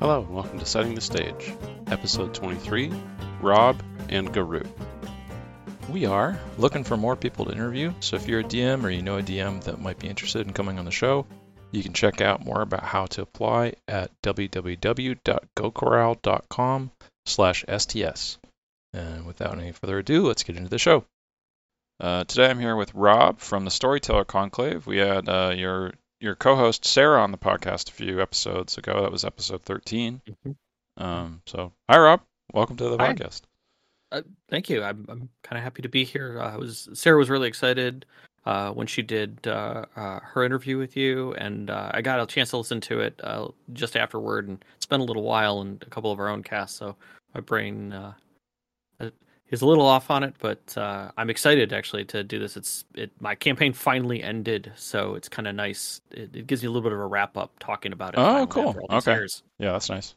Hello, and welcome to Setting the Stage, episode 23 Rob and Garou. We are looking for more people to interview, so if you're a DM or you know a DM that might be interested in coming on the show, you can check out more about how to apply at www.gocorral.com slash sts. And without any further ado, let's get into the show. Uh, today I'm here with Rob from the Storyteller Conclave. We had uh, your your co-host Sara on the podcast a few episodes ago. That was episode 13. Mm-hmm. Um, so, hi Rob, welcome to the Hi. podcast. Uh, thank you. I'm I'm kind of happy to be here. Uh, I was Sara was really excited uh, when she did uh, uh, her interview with you, and uh, I got a chance to listen to it uh, just afterward, and it's been a little while and a couple of our own casts, so my brain is a little off on it, but uh, I'm excited actually to do this. It's it my campaign finally ended, so it's kind of nice. It, it gives me a little bit of a wrap up talking about it. Oh, cool. after all these Okay. years. Yeah, that's nice.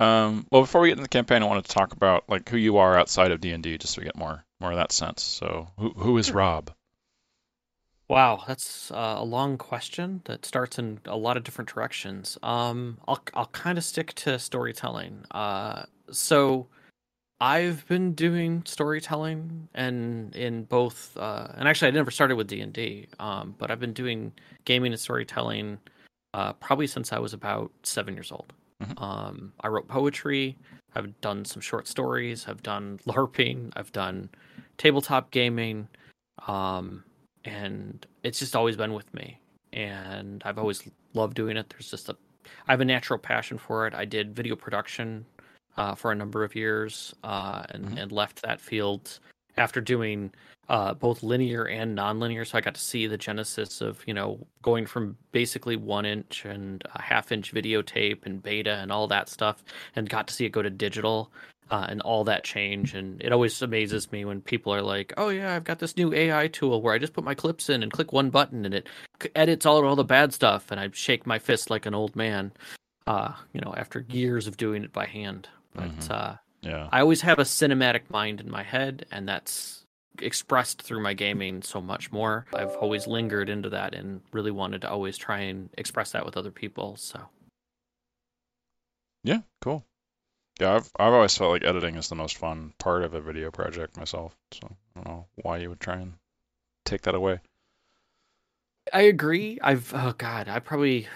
Um, well, before we get into the campaign, I wanted to talk about like who you are outside of D and D, just so we get more more of that sense. So, who who is Rob? Wow, that's uh, a long question that starts in a lot of different directions. Um, I'll I'll kind of stick to storytelling. Uh, so I've been doing storytelling and in both, uh, and actually I never started with D and D, um, but I've been doing gaming and storytelling uh, probably since I was about seven years old. Mhm. Um, I wrote poetry. I've done some short stories. I've done LARPing. I've done tabletop gaming. Um, and it's just always been with me and i've always loved doing it there's just a i have a natural passion for it i did video production uh, for a number of years uh, and, Mhm. and left that field after doing uh, both linear and non-linear so i got to see the genesis of you know going from basically one inch and a half inch videotape and beta and all that stuff and got to see it go to digital uh, and all that change. And it always amazes me when people are like, "Oh yeah, I've got this new AI tool where I just put my clips in and click one button and it edits all all the bad stuff." And I shake my fist like an old man, uh, you know, after years of doing it by hand. But Mhm. uh, Yeah. I always have a cinematic mind in my head, and that's expressed through my gaming so much more. I've always lingered into that and really wanted to always try and express that with other people. So Yeah. Cool. Yeah, I've I've always felt like editing is the most fun part of a video project myself. So I don't know why you would try and take that away. I agree. I've oh god, I probably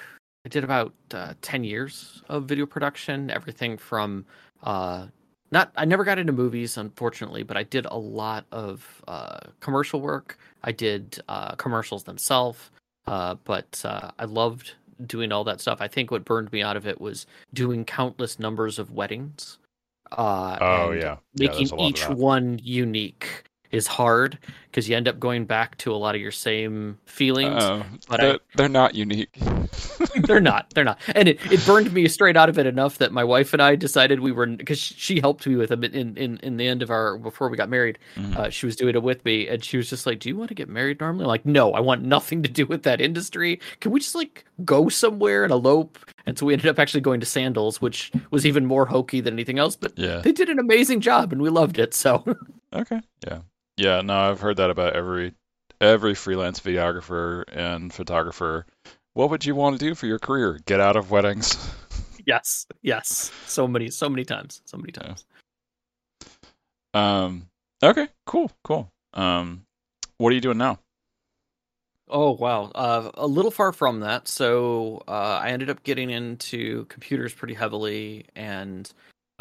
I did about uh, ten years of video production. Everything from uh, not I never got into movies, unfortunately, but I did a lot of uh, commercial work. I did uh, commercials themselves, uh, but uh, I loved doing all that stuff. I think what burned me out of it was doing countless numbers of weddings. Uh, Oh and yeah. Yeah, making there's a lot of each one unique is hard because you end up going back to a lot of your same feelings Uh, but they're, they're not unique. they're not they're not and it, it burned me straight out of it enough that my wife and i decided we were because she helped me with them in, in in the end of our before we got married Mhm. uh, she was doing it with me and she was just like do you want to get married normally I'm like no i want nothing to do with that industry can we just like go somewhere and elope and so we ended up actually going to sandals which was even more hokey than anything else but yeah. they did an amazing job and we loved it so Okay. Yeah. Yeah, no, I've heard that about every every freelance videographer and photographer. What would you want to do for your career? Get out of weddings. yes yes so many so many times so many Yeah. times Um okay, cool, cool. Um what are you doing now? Oh wow, uh, a little far from that. So uh, I ended up getting into computers pretty heavily, and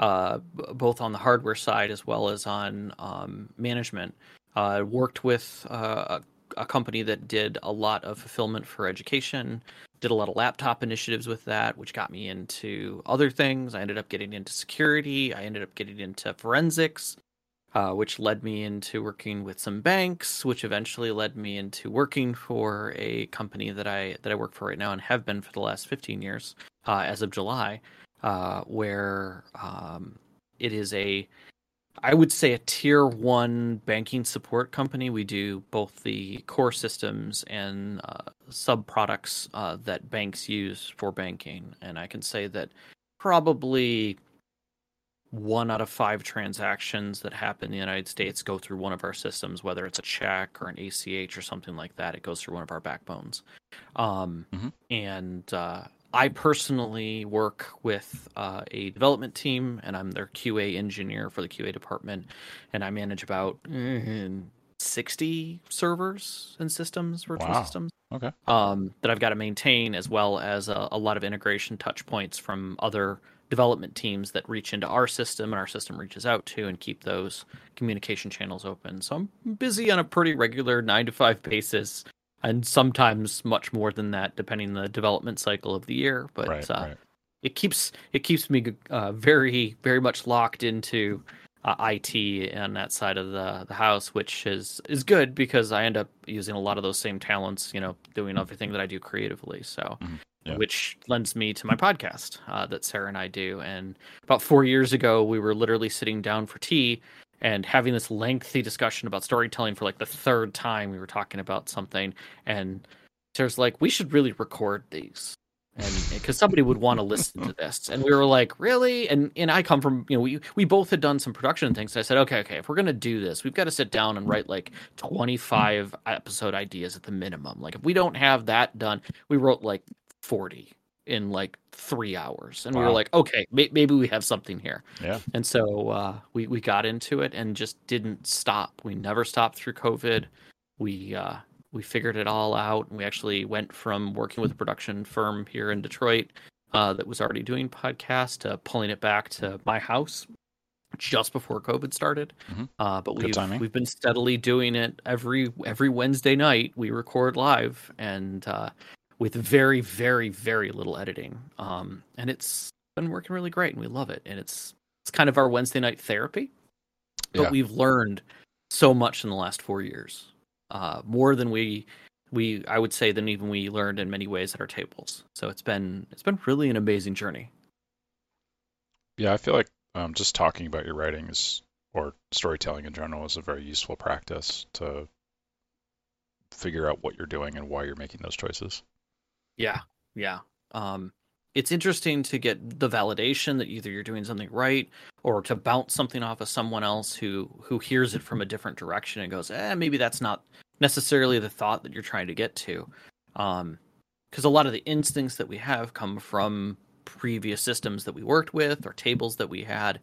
uh, both on the hardware side as well as on um, management. Uh, worked with uh, a, a company that did a lot of fulfillment for education. Did a lot of laptop initiatives with that, which got me into other things. I ended up getting into security. I ended up getting into forensics uh, which led me into working with some banks, which eventually led me into working for a company that I that I work for right now and have been for the last 15 years, uh, as of July, uh, where um, it is a I would say a tier one banking support company. We do both the core systems and uh, sub products uh, that banks use for banking, and I can say that probably one out of five transactions that happen in the United States go through one of our systems, whether it's a check or an ACH or something like that. It goes through one of our backbones. Um, Mhm. And uh, I personally work with uh, a development team, and I'm their QA engineer for the QA department, and I manage about mm, 60 servers and systems, virtual Wow. systems Okay. um, that I've got to maintain, as well as a, a lot of integration touch points from other development teams that reach into our system and our system reaches out to and keep those communication channels open. So I'm busy on a pretty regular nine to five basis, and sometimes much more than that, depending on the development cycle of the year. But right. uh, right. it keeps it keeps me uh, very very much locked into uh, IT and that side of the the house, which is is good because I end up using a lot of those same talents, you know, doing everything that I do creatively. So, Mhm. Yeah. which lends me to my podcast uh, that Sara and I do. And about four years ago, we were literally sitting down for tea and having this lengthy discussion about storytelling for like the third time. We were talking about something, and Sara's like, "We should really record these." and because somebody would want to listen to this and we were like really and and i come from you know we we both had done some production things so i said okay okay if we're gonna do this we've got to sit down and write like 25 episode ideas at the minimum like if we don't have that done we wrote like 40 in like three hours and we were like okay may- maybe we have something here Yeah. and so uh, we we got into it and just didn't stop. We never stopped through COVID. We uh, we figured it all out, and we actually went from working with a production firm here in Detroit uh, that was already doing podcasts to pulling it back to my house just before COVID started. Mhm. Uh, but we've we've been steadily doing it every every Wednesday night. We record live and uh, with very very very little editing, um, and it's been working really great, and we love it. And it's it's kind of our Wednesday night therapy. But Yeah. we've learned so much in the last four years, uh, more than we we I would say than even we learned in many ways at our tables. So it's been it's been really an amazing journey. Yeah, I feel like um, just talking about your writing is, or storytelling in general, is a very useful practice to figure out what you're doing and why you're making those choices. Yeah, yeah. Um, it's interesting to get the validation that either you're doing something right or to bounce something off of someone else who who hears it from a different direction and goes, eh, maybe that's not necessarily the thought that you're trying to get to. Um, because a lot of the instincts that we have come from previous systems that we worked with or tables that we had,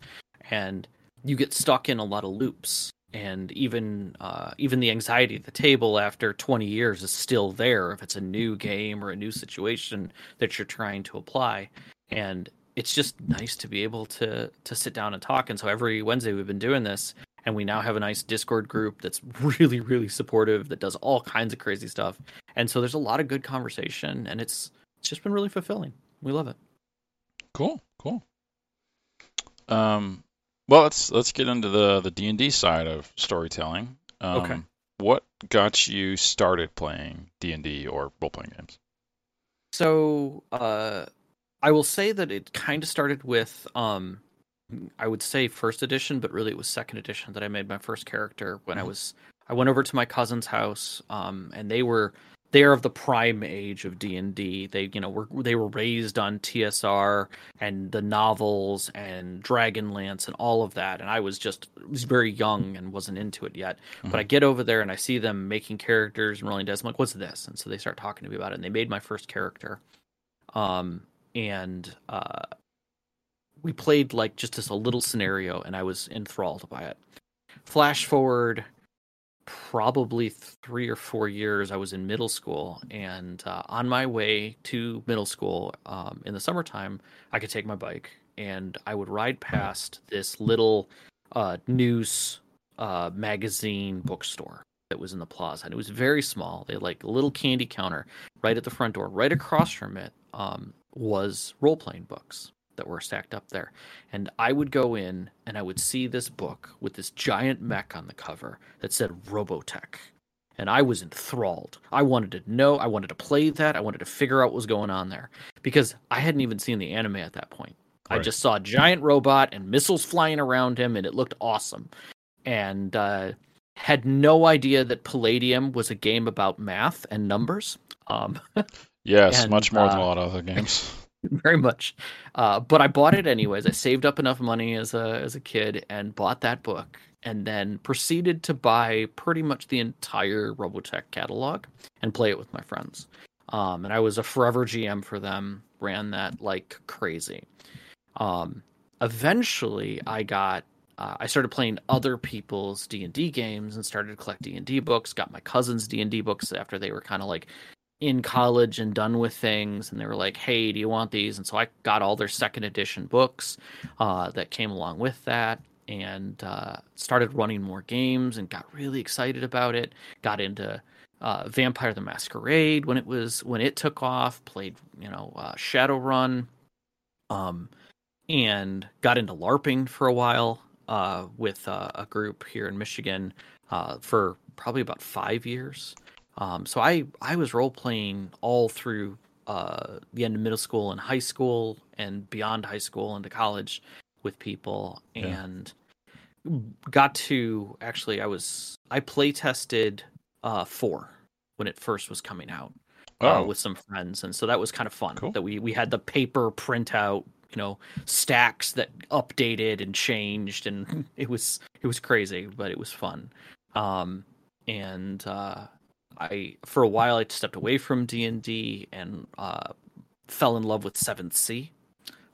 and you get stuck in a lot of loops. And even uh, even the anxiety at the table after 20 years is still there if it's a new game or a new situation that you're trying to apply. And it's just nice to be able to to sit down and talk. And so every Wednesday we've been doing this, and we now have a nice Discord group that's really really supportive that does all kinds of crazy stuff. And so there's a lot of good conversation, and it's it's just been really fulfilling. We love it. Cool, cool. Um, well, let's let's get into the the D and D side of storytelling. Um, Okay. What got you started playing D and D or role playing games? So uh, I will say that it kind of started with um, I would say first edition, but really it was second edition that I made my first character when I Mhm. was I went over to my cousin's house, um, and they were they are of the prime age of D and D. They you know were they were raised on TSR and the novels and Dragonlance and all of that, and I was just was very young and wasn't into it yet. But I get over there and I see them making characters and rolling dice. I'm like, what's this? And so they start talking to me about it, and they made my first character. Um, and uh, we played like just this a little scenario, and I was enthralled by it. Flash forward probably three or four years, I was in middle school, and uh, on my way to middle school um, in the summertime, I could take my bike and I would ride past this little uh, news uh, magazine bookstore that was in the plaza, and it was very small. They had like a little candy counter right at the front door. Right across from it um, was role playing books that were stacked up there. And I would go in and I would see this book with this giant mech on the cover that said Robotech. And I was enthralled. I wanted to know, I wanted to play that, I wanted to figure out what was going on there because I hadn't even seen the anime at that point. I just saw a giant robot and missiles flying around him, and it looked awesome. And uh, had no idea that Palladium was a game about math and numbers. Um, Yes, And, much more than uh, a lot of other games. very much. Uh, but I bought it anyways. I saved up enough money as a as a kid and bought that book, and then proceeded to buy pretty much the entire Robotech catalog and play it with my friends. um, and I was a forever GM for them. Ran that like crazy. Um, eventually, I got uh, I started playing other people's D and D games and started to collect D and D books. Got my cousins D and D books after they were kind of like in college and done with things, and they were like, "Hey, do you want these?" And so I got all their second edition books uh, that came along with that, and uh, started running more games and got really excited about it. Got into uh, Vampire the Masquerade when it was when it took off. Played you know uh, Shadowrun, um, and got into LARPing for a while uh, with uh, a group here in Michigan for probably about five years. Um, so I I was role playing all through uh, the end of middle school and high school and beyond high school into college with people Yeah. and got to actually I was I play tested uh, four when it first was coming out uh, Oh, with some friends, and so that was kind of fun. Cool. That we we had the paper printout, you know, stacks that updated and changed, and it was it was crazy, but it was fun. Um, and uh, I for a while I stepped away from D and D and uh, fell in love with Seventh Sea,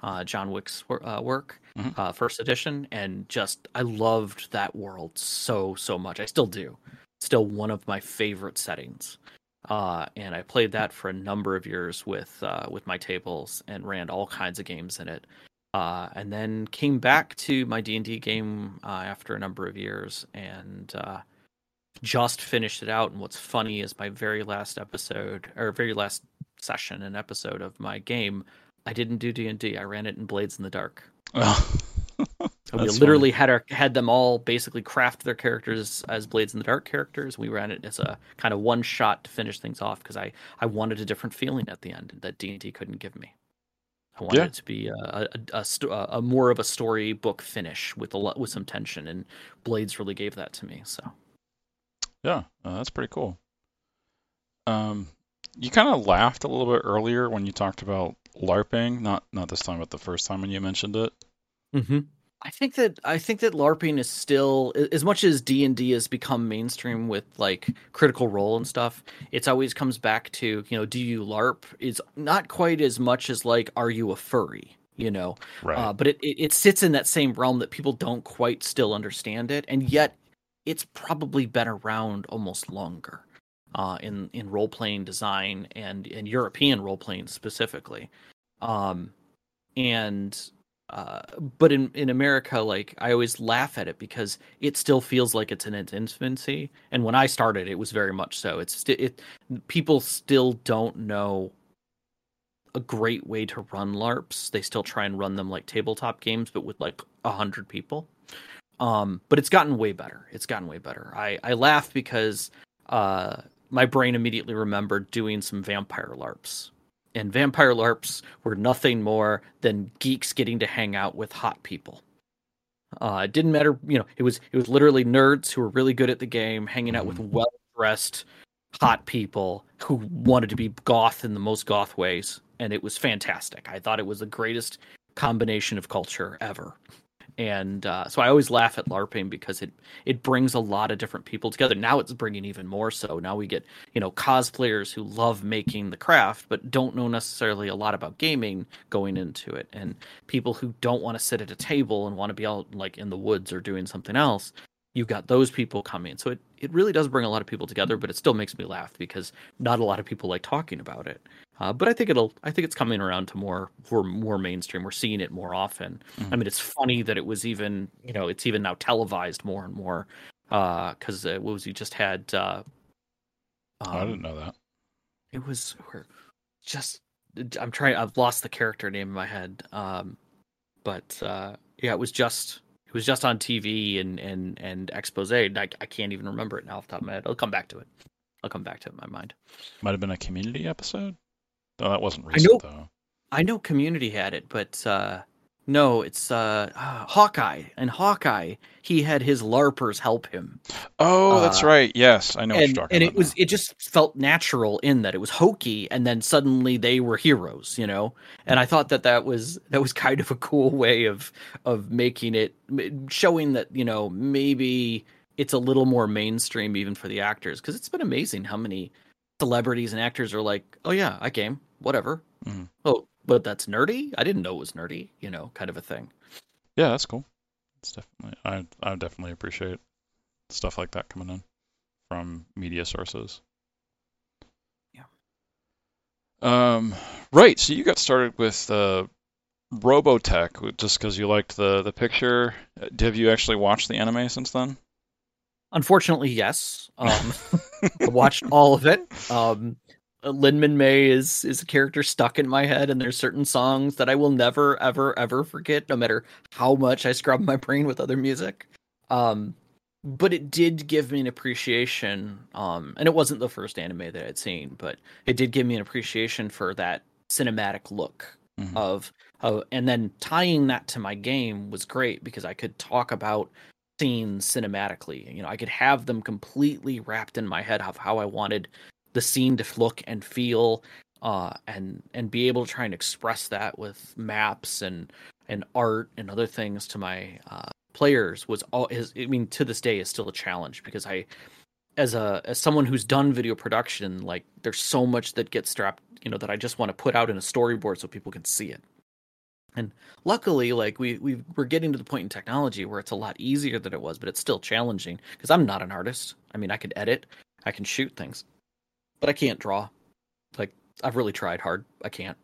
uh, John Wick's uh, work, Mhm. uh, first edition, and just I loved that world so so much. I still do. Still one of my favorite settings uh, and I played that for a number of years with uh, with my tables and ran all kinds of games in it. Uh, and then came back to my D and D game uh, after a number of years and uh, just finished it out. And what's funny is my very last episode or very last session and episode of my game, I didn't do D and D. I ran it in Blades in the Dark. Oh. So we literally had our had them all basically craft their characters as Blades in the Dark characters. We ran it as a kind of one shot to finish things off because I I wanted a different feeling at the end that D and D couldn't give me. I wanted Yeah. it to be a a, a, a more of a storybook finish with a lot with some tension, and Blades really gave that to me. So Yeah, uh, that's pretty cool. Um, you kind of laughed a little bit earlier when you talked about LARPing, not not this time, but the first time when you mentioned it. Mm-hmm. I think that I think that LARPing is still as much as D and D has become mainstream with like Critical Role and stuff. It's always comes back to you know, do you LARP? Is not quite as much as like, are you a furry? You know, Right. uh, but it, it it sits in that same realm that people don't quite still understand it, and yet it's probably been around almost longer uh, in in role playing design and in European role playing specifically. Um, and uh, but in in America, like I always laugh at it because it still feels like it's in its infancy. And when I started, it was very much so. It's sti- it people still don't know a great way to run LARPs. They still try and run them like tabletop games, but with like a hundred people. Um, but it's gotten way better. It's gotten way better. I I laugh because uh my brain immediately remembered doing some vampire LARPs. And vampire LARPs were nothing more than geeks getting to hang out with hot people. Uh, it didn't matter, you know, it was it was literally nerds who were really good at the game, hanging out with well dressed hot people who wanted to be goth in the most goth ways, and it was fantastic. I thought it was the greatest combination of culture ever. And uh, so I always laugh at LARPing because it it brings a lot of different people together. Now it's bringing even more so. Now we get you know cosplayers who love making the craft but don't know necessarily a lot about gaming going into it, and people who don't want to sit at a table and want to be out like in the woods or doing something else. You've got those people coming, so it it really does bring a lot of people together. But it still makes me laugh because not a lot of people like talking about it. Uh, but I think it'll. I think it's coming around to more more mainstream. We're seeing it more often. I mean, it's funny that it was even. You know, it's even now televised more and more. Because uh, what was you just had? Uh, Oh, I um, didn't know that. it was just. I'm trying. I've lost the character name in my head. Um, but uh, yeah, it was just. It was just on TV and and and expose. I, I can't even remember it now off the top of my head. I'll come back to it. I'll come back to it in my mind. Might have been a community episode. No, that wasn't I recent know- though. I know Community had it, but uh, no, it's uh, ah, Hawkeye. And Hawkeye, he had his LARPers help him, Oh, that's uh, right. Yes, I know what and and it was it just felt natural in that it was hokey, and then suddenly they were heroes, you know. And I thought that that was that was kind of a cool way of of making it showing that you know maybe it's a little more mainstream even for the actors because it's been amazing how many celebrities and actors are like, "Oh yeah, I game, whatever." Mhm. Oh, but that's nerdy. I didn't know it was nerdy. You know, kind of a thing. Yeah, that's cool. It's definitely I I definitely appreciate stuff like that coming in from media sources. Yeah. Um, right. So you got started with uh, Robotech just because you liked the the picture. Uh, Have you actually watched the anime since then? Unfortunately, yes. Um, I watched all of it. Um, Lynn Minmay is is a character stuck in my head, and there's certain songs that I will never, ever, ever forget, no matter how much I scrub my brain with other music. Um, but it did give me an appreciation, um, and it wasn't the first anime that I'd seen, but it did give me an appreciation for that cinematic look Mhm. of, of and then tying that to my game was great because I could talk about scenes cinematically. You know, I could have them completely wrapped in my head of how I wanted the scene to look and feel, uh, and and be able to try and express that with maps and and art and other things to my uh, players was all is. I mean, to this day is still a challenge because I, as a as someone who's done video production, like there's so much that gets strapped, you know, that I just want to put out in a storyboard so people can see it. And luckily, like we we we're getting to the point in technology where it's a lot easier than it was, but it's still challenging because I'm not an artist. I mean, I could edit, I can shoot things, but I can't draw. Like I've really tried hard. I can't.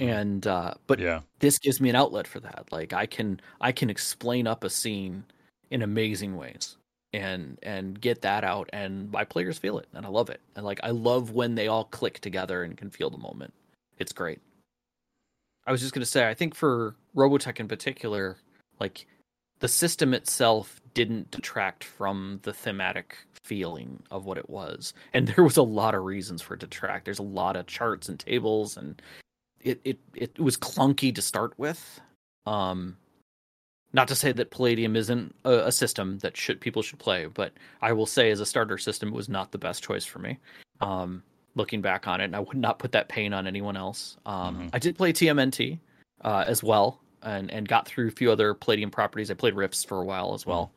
And uh but Yeah. this gives me an outlet for that. Like I can I can explain up a scene in amazing ways and and get that out and my players feel it and I love it. And like I love when they all click together and can feel the moment. It's great. I was just going to say I think for Robotech in particular like the system itself didn't detract from the thematic feeling of what it was. And there was a lot of reasons for it to detract. There's a lot of charts and tables and it it it was clunky to start with. Um not to say that Palladium isn't a, a system that should people should play, but I will say as a starter system it was not the best choice for me. Um looking back on it, and I would not put that pain on anyone else. Um Mhm. I did play TMNT uh as well and and got through a few other Palladium properties. I played Rifts for a while as well.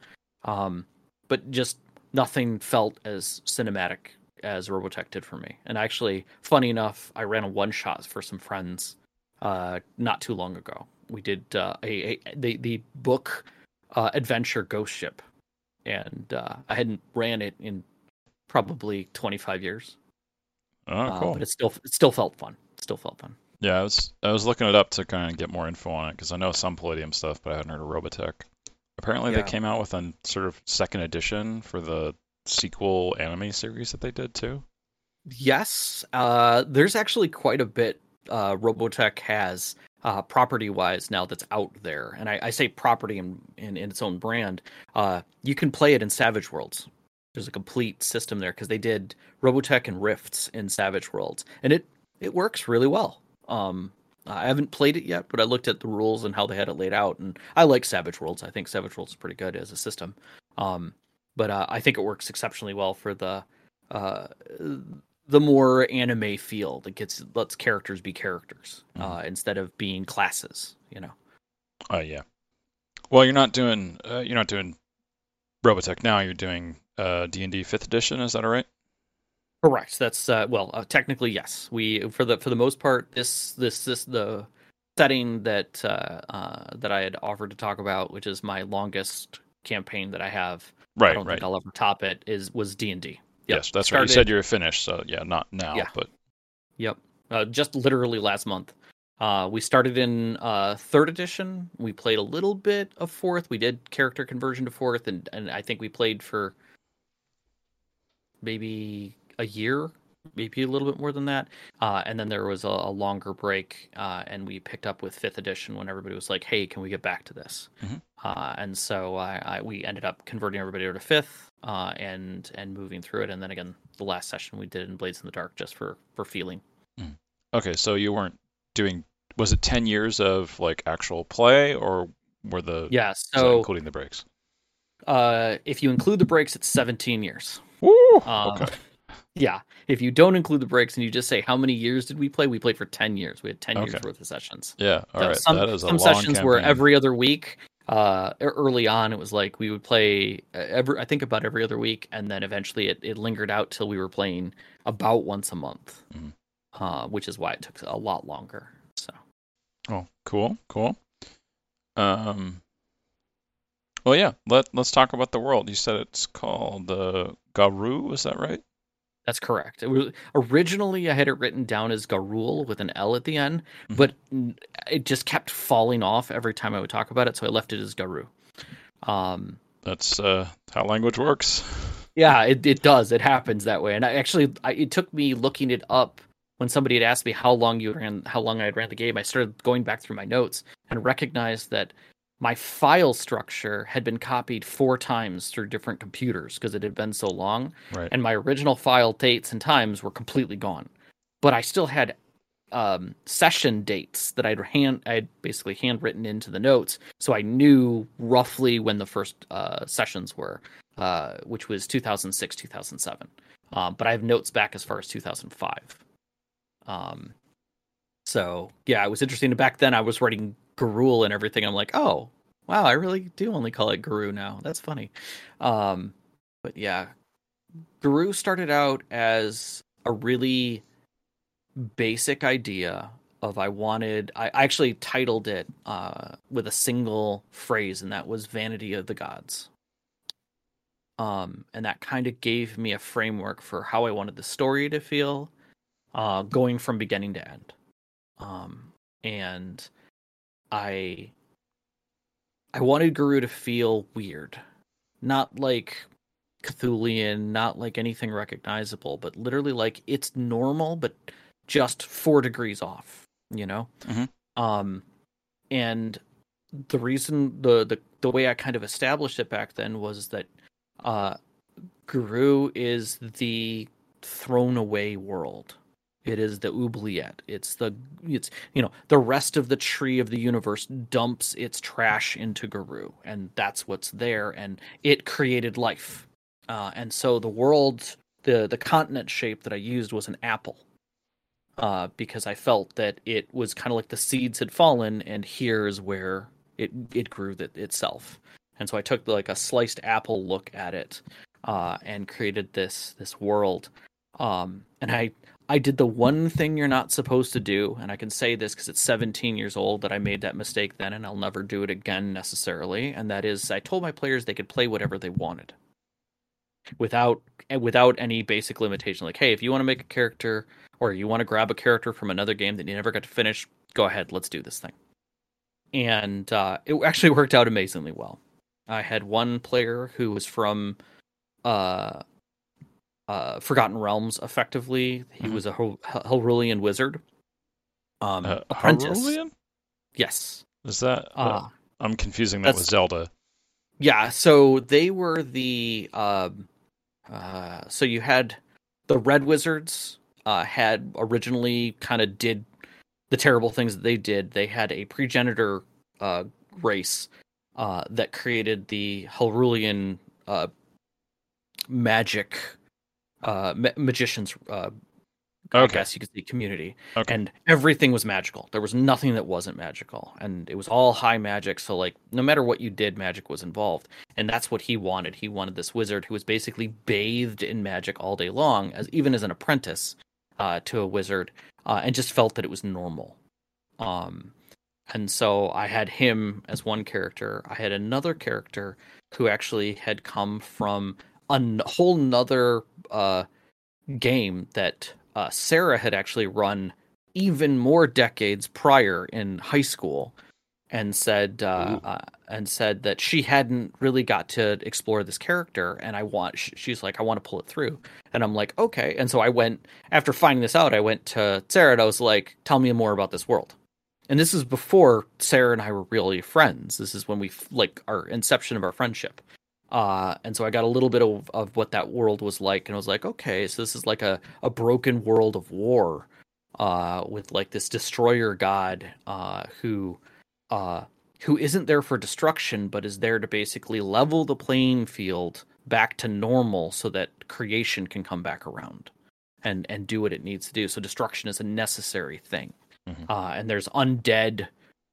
Um but just nothing felt as cinematic as Robotech did for me. And actually, funny enough, I ran a one shot for some friends uh, not too long ago. We did uh, a, a the the book uh, adventure Ghost Ship, and uh, I hadn't ran it in probably 25 years. Oh, Uh, cool. but it still it still felt fun. It still felt fun. Yeah, I was I was looking it up to kind of get more info on it because I know some Palladium stuff, but I hadn't heard of Robotech. Apparently, Yeah. they came out with a sort of second edition for the sequel anime series that they did too. Yes, uh, there's actually quite a bit uh, Robotech has uh, property wise now that's out there, and I, I say property in, in, in its own brand. Uh, you can play it in Savage Worlds. There's a complete system there because they did Robotech and Rifts in Savage Worlds, and it it works really well. Um, I haven't played it yet, but I looked at the rules and how they had it laid out, and I like Savage Worlds. I think Savage Worlds is pretty good as a system. Um, but uh, I think it works exceptionally well for the uh, the more anime feel that gets lets characters be characters uh, instead of being classes. You know. Oh yeah. Well, you're not doing uh, you're not doing Robotech now. You're doing uh, D&D Fifth Edition. Is that all right? Correct. That's uh, well, uh, technically yes. We for the for the most part this this this the setting that uh, uh, that I had offered to talk about, which is my longest campaign that I have. Right. I don't right. think I'll ever top it. Is was D and D. Yes, that's right. You said you were finished, so yeah, not now, Yeah. but Yep. Uh, just literally last month. Uh, we started in uh, third edition. We played a little bit of fourth. We did character conversion to fourth, and, and I think we played for maybe a year, maybe a little bit more than that. Uh, and then there was a, a longer break, uh, and we picked up with fifth edition when everybody was like, "Hey, can we get back to this?" Mhm. Uh, and so I, I we ended up converting everybody over to fifth, uh, and and moving through it. And then again, the last session we did in Blades in the Dark just for for feeling. okay. So you weren't doing. Was it ten years of like actual play, or were the Yeah, so including the breaks? uh, if you include the breaks, it's 17 years. Woo! Um, okay. Yeah. If you don't include the breaks and you just say how many years did we play, we played for 10 years. We had 10 years worth of sessions. Yeah. All So right. some that is a some sessions were every other week. uh, early on, it was like we would play uh, every, I think about every other week, and then eventually it, it lingered out till we were playing about once a month, Mhm. uh, which is why it took a lot longer. So Oh, cool, cool. Um, well, yeah. Let Let's talk about the world. You said it's called the Garou. Is that right? That's correct. It was originally I had it written down as Garul with an L at the end, Mhm. but it just kept falling off every time I would talk about it, so I left it as Garou. Um, That's uh, how language works. Yeah, it, it does. It happens that way. And I actually, I, it took me looking it up when somebody had asked me how long you ran, how long I had ran the game. I started going back through my notes and recognized that my file structure had been copied four times through different computers because it had been so long. Right. And my original file dates and times were completely gone, but I still had um, session dates that I'd hand, I had basically handwritten into the notes, so I knew roughly when the first uh, sessions were uh, which was 2006, 2007. Um, but I have notes back as far as 2005. Um, so yeah, it was interesting. Back then, I was writing Garul and everything. I'm like, oh wow, I really do only call it Garou now. That's funny. Um, but yeah, Garou started out as a really basic idea of I wanted. I I actually titled it uh, with a single phrase, and that was "Vanity of the Gods." um, and that kind of gave me a framework for how I wanted the story to feel, uh, going from beginning to end. Um, and I, I wanted Garou to feel weird, not like Cthulian, not like anything recognizable, but literally like it's normal, but just four degrees off. You know, Mhm. um, and the reason the the the way I kind of established it back then was that uh Garou is the thrown away world. It is the oubliette. It's the it's you know the rest of the tree of the universe dumps its trash into Garou, and that's what's there. And it created life, uh, and so the world, the the continent shape that I used was an apple, uh, because I felt that it was kind of like the seeds had fallen, and here's where it it grew that itself. And so I took like a sliced apple look at it, uh, and created this this world. Um, and I I did the one thing you're not supposed to do, and I can say this because it's 17 years old that I made that mistake then, and I'll never do it again necessarily. And that is, I told my players they could play whatever they wanted, without without any basic limitation. Like, hey, if you want to make a character or you want to grab a character from another game that you never got to finish, go ahead, let's do this thing. And uh, it actually worked out amazingly well. I had one player who was from uh, uh, Forgotten Realms. Effectively, he Mhm. was a Hel- Helrulian wizard. Um, Uh, apprentice. Hyrulean? Yes. Is that? Uh, uh, I'm confusing that with Zelda. Yeah, so they were the um uh so you had the red wizards uh had originally kind of did the terrible things that they did. They had a progenitor uh race uh that created the Helrulian uh magic uh ma- magicians uh I Okay. guess you could say community Okay. and everything was magical. There was nothing that wasn't magical, and it was all high magic. So like, no matter what you did, magic was involved, and that's what he wanted. He wanted this wizard who was basically bathed in magic all day long, as even as an apprentice uh, to a wizard, uh, and just felt that it was normal. Um, and so I had him as one character. I had another character who actually had come from a whole nother uh, game that uh, Sara had actually run even more decades prior in high school, and said uh, uh, and said that she hadn't really got to explore this character, and I want. sh- She's like, I want to pull it through, and I'm like, okay. And so I went after finding this out. I went to Sara and I was like, tell me more about this world. And this is before Sara and I were really friends. This is when we like our inception of our friendship. Uh, and so I got a little bit of, of what that world was like, and I was like, okay, so this is like a, a broken world of war, uh, with like this destroyer god, uh, who, uh, who isn't there for destruction, but is there to basically level the playing field back to normal, so that creation can come back around, and and do what it needs to do. So destruction is a necessary thing, Mhm. uh, and there's undead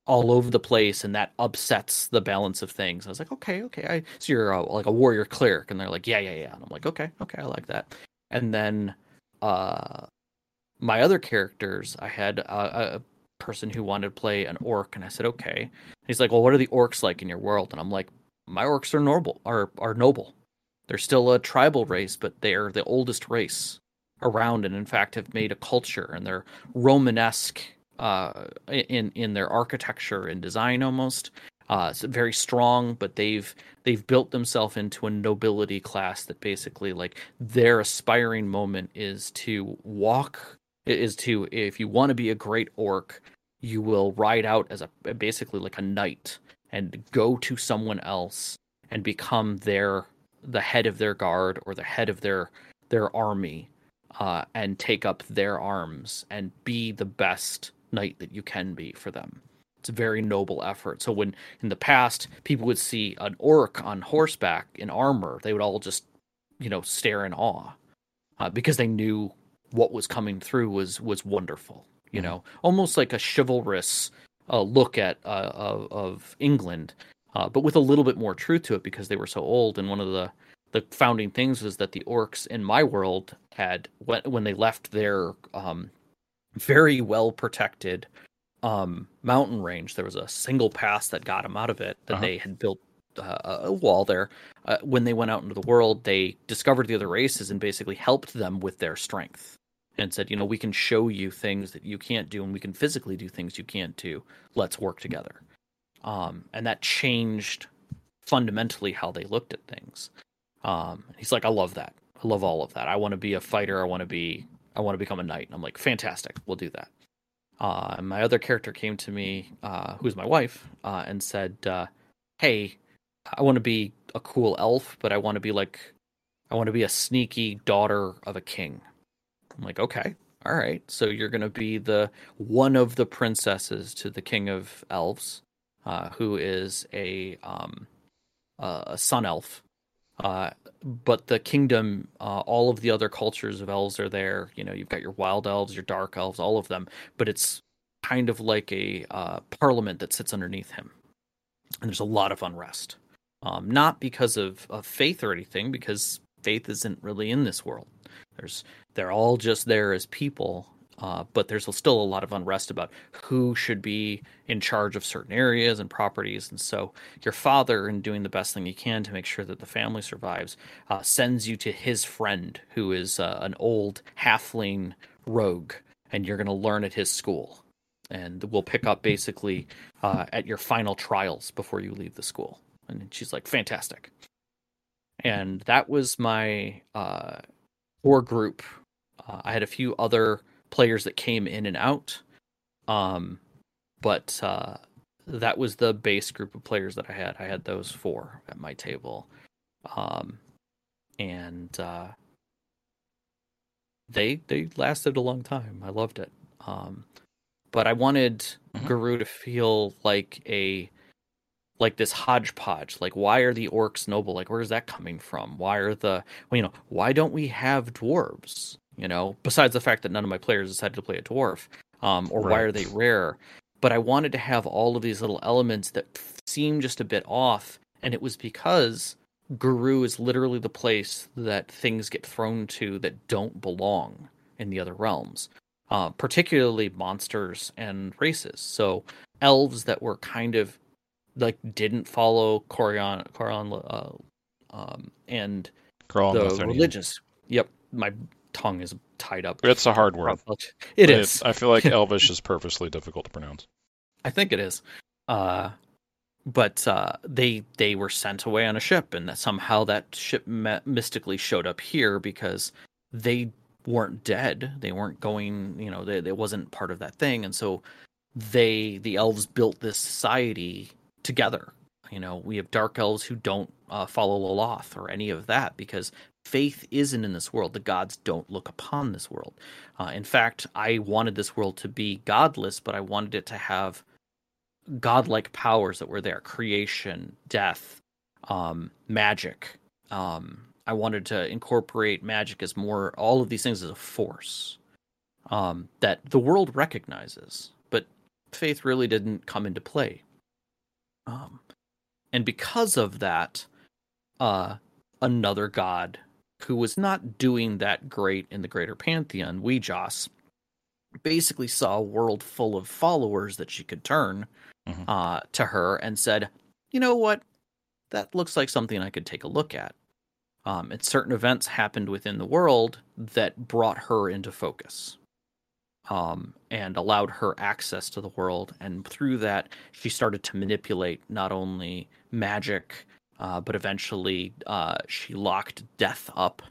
all over the place and that upsets the balance of things. I was like, okay, okay. I so you're a, like a warrior cleric, and they're like, yeah, yeah, yeah. And I'm like, okay, okay, I like that. And then uh, my other characters, I had a, a person who wanted to play an orc, and I said, okay. And he's like, well, what are the orcs like in your world? And I'm like, my orcs are noble, are are noble. They're still a tribal race, but they're the oldest race around, and in fact have made a culture, and they're Romanesque uh, in in their architecture and design almost. Uh, very strong, but they've they've built themselves into a nobility class that basically like their aspiring moment is to walk is to if you want to be a great orc, you will ride out as a basically like a knight and go to someone else and become their the head of their guard or the head of their their army uh, and take up their arms and be the best knight that you can be for them. It's a very noble effort. So when in the past people would see an orc on horseback in armor, they would all just, you know, stare in awe uh, because they knew what was coming through was was wonderful. You mm-hmm. know, almost like a chivalrous uh, look at uh, of, of, England, uh, but with a little bit more truth to it because they were so old. And one of the the founding things was that the orcs in my world had when when they left their um, very well protected um, mountain range. There was a single pass that got them out of it that uh-huh. they had built uh, a wall there. Uh, when they went out into the world, they discovered the other races and basically helped them with their strength and said, you know, we can show you things that you can't do and we can physically do things you can't do. Let's work together. Um, and that changed fundamentally how they looked at things. Um, he's like, I love that. I love all of that. I want to be a fighter. I want to be I want to become a knight. And I'm like, fantastic, we'll do that. Uh, my other character came to me, uh, who's my wife, uh, and said, uh, "Hey, I want to be a cool elf, but I want to be like, I want to be a sneaky daughter of a king." I'm like, okay, all right. So you're going to be the one of the princesses to the king of elves, uh, who is a um, a sun elf, uh, but the kingdom, uh, all of the other cultures of elves are there. You know, you've got your wild elves, your dark elves, all of them. But it's kind of like a uh, parliament that sits underneath him, and there's a lot of unrest. Um, not because of, of faith or anything, because faith isn't really in this world. There's they're all just there as people, uh, but there's still a lot of unrest about who should be in charge of certain areas and properties. And so, your father, in doing the best thing he can to make sure that the family survives, uh, sends you to his friend, who is uh, an old halfling rogue, and you're going to learn at his school. And we'll pick up basically uh, at your final trials before you leave the school. And she's like, fantastic. And that was my uh, core group. Uh, I had a few other players that came in and out. Um, but uh, that was the base group of players that I had. I had those four at my table, um, and uh, they they lasted a long time. I loved it. Um, but I wanted mm-hmm. Garou to feel like a like this hodgepodge. Like, why are the orcs noble? Like, where is that coming from? Why are the well, you know, why don't we have dwarves? You know, besides the fact that none of my players decided to play a dwarf, um, or right. why are they rare? But I wanted to have all of these little elements that seem just a bit off, and it was because Garou is literally the place that things get thrown to that don't belong in the other realms, uh, particularly monsters and races. So elves that were kind of like didn't follow Corian, Corian, uh, um, and the religious. Yep, my tongue is tied up. It's a hard word. It is. I feel like Elvish is purposely difficult to pronounce. I think it is. Uh, but uh, they they were sent away on a ship, and that somehow that ship mystically showed up here because they weren't dead. They weren't going. You know, they, they wasn't part of that thing, and so they the elves built this society together. You know, we have dark elves who don't uh, follow Loloth or any of that because faith isn't in this world. The gods don't look upon this world. Uh, in fact, I wanted this world to be godless, but I wanted it to have godlike powers that were there creation, death, um, magic. Um, I wanted to incorporate magic as more, all of these things as a force um, that the world recognizes. But faith really didn't come into play. Um, and because of that, uh, another god who was not doing that great in the greater pantheon, Wee Jas, basically saw a world full of followers that she could turn Mhm. uh, to her and said, "You know what? That looks like something I could take a look at." Um, and certain events happened within the world that brought her into focus, um, and allowed her access to the world. And through that, she started to manipulate not only magic, uh, but eventually uh, she locked death up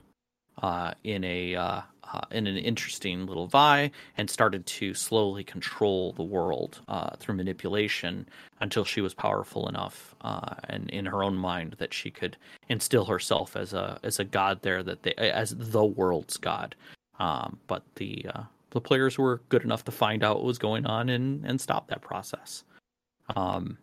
uh, in a uh, uh, in an interesting little vi and started to slowly control the world uh, through manipulation until she was powerful enough and in her own mind that she could instill herself as a as a god there that they as the world's god. Um, but the the players were good enough to find out what was going on and and stop that process. Um,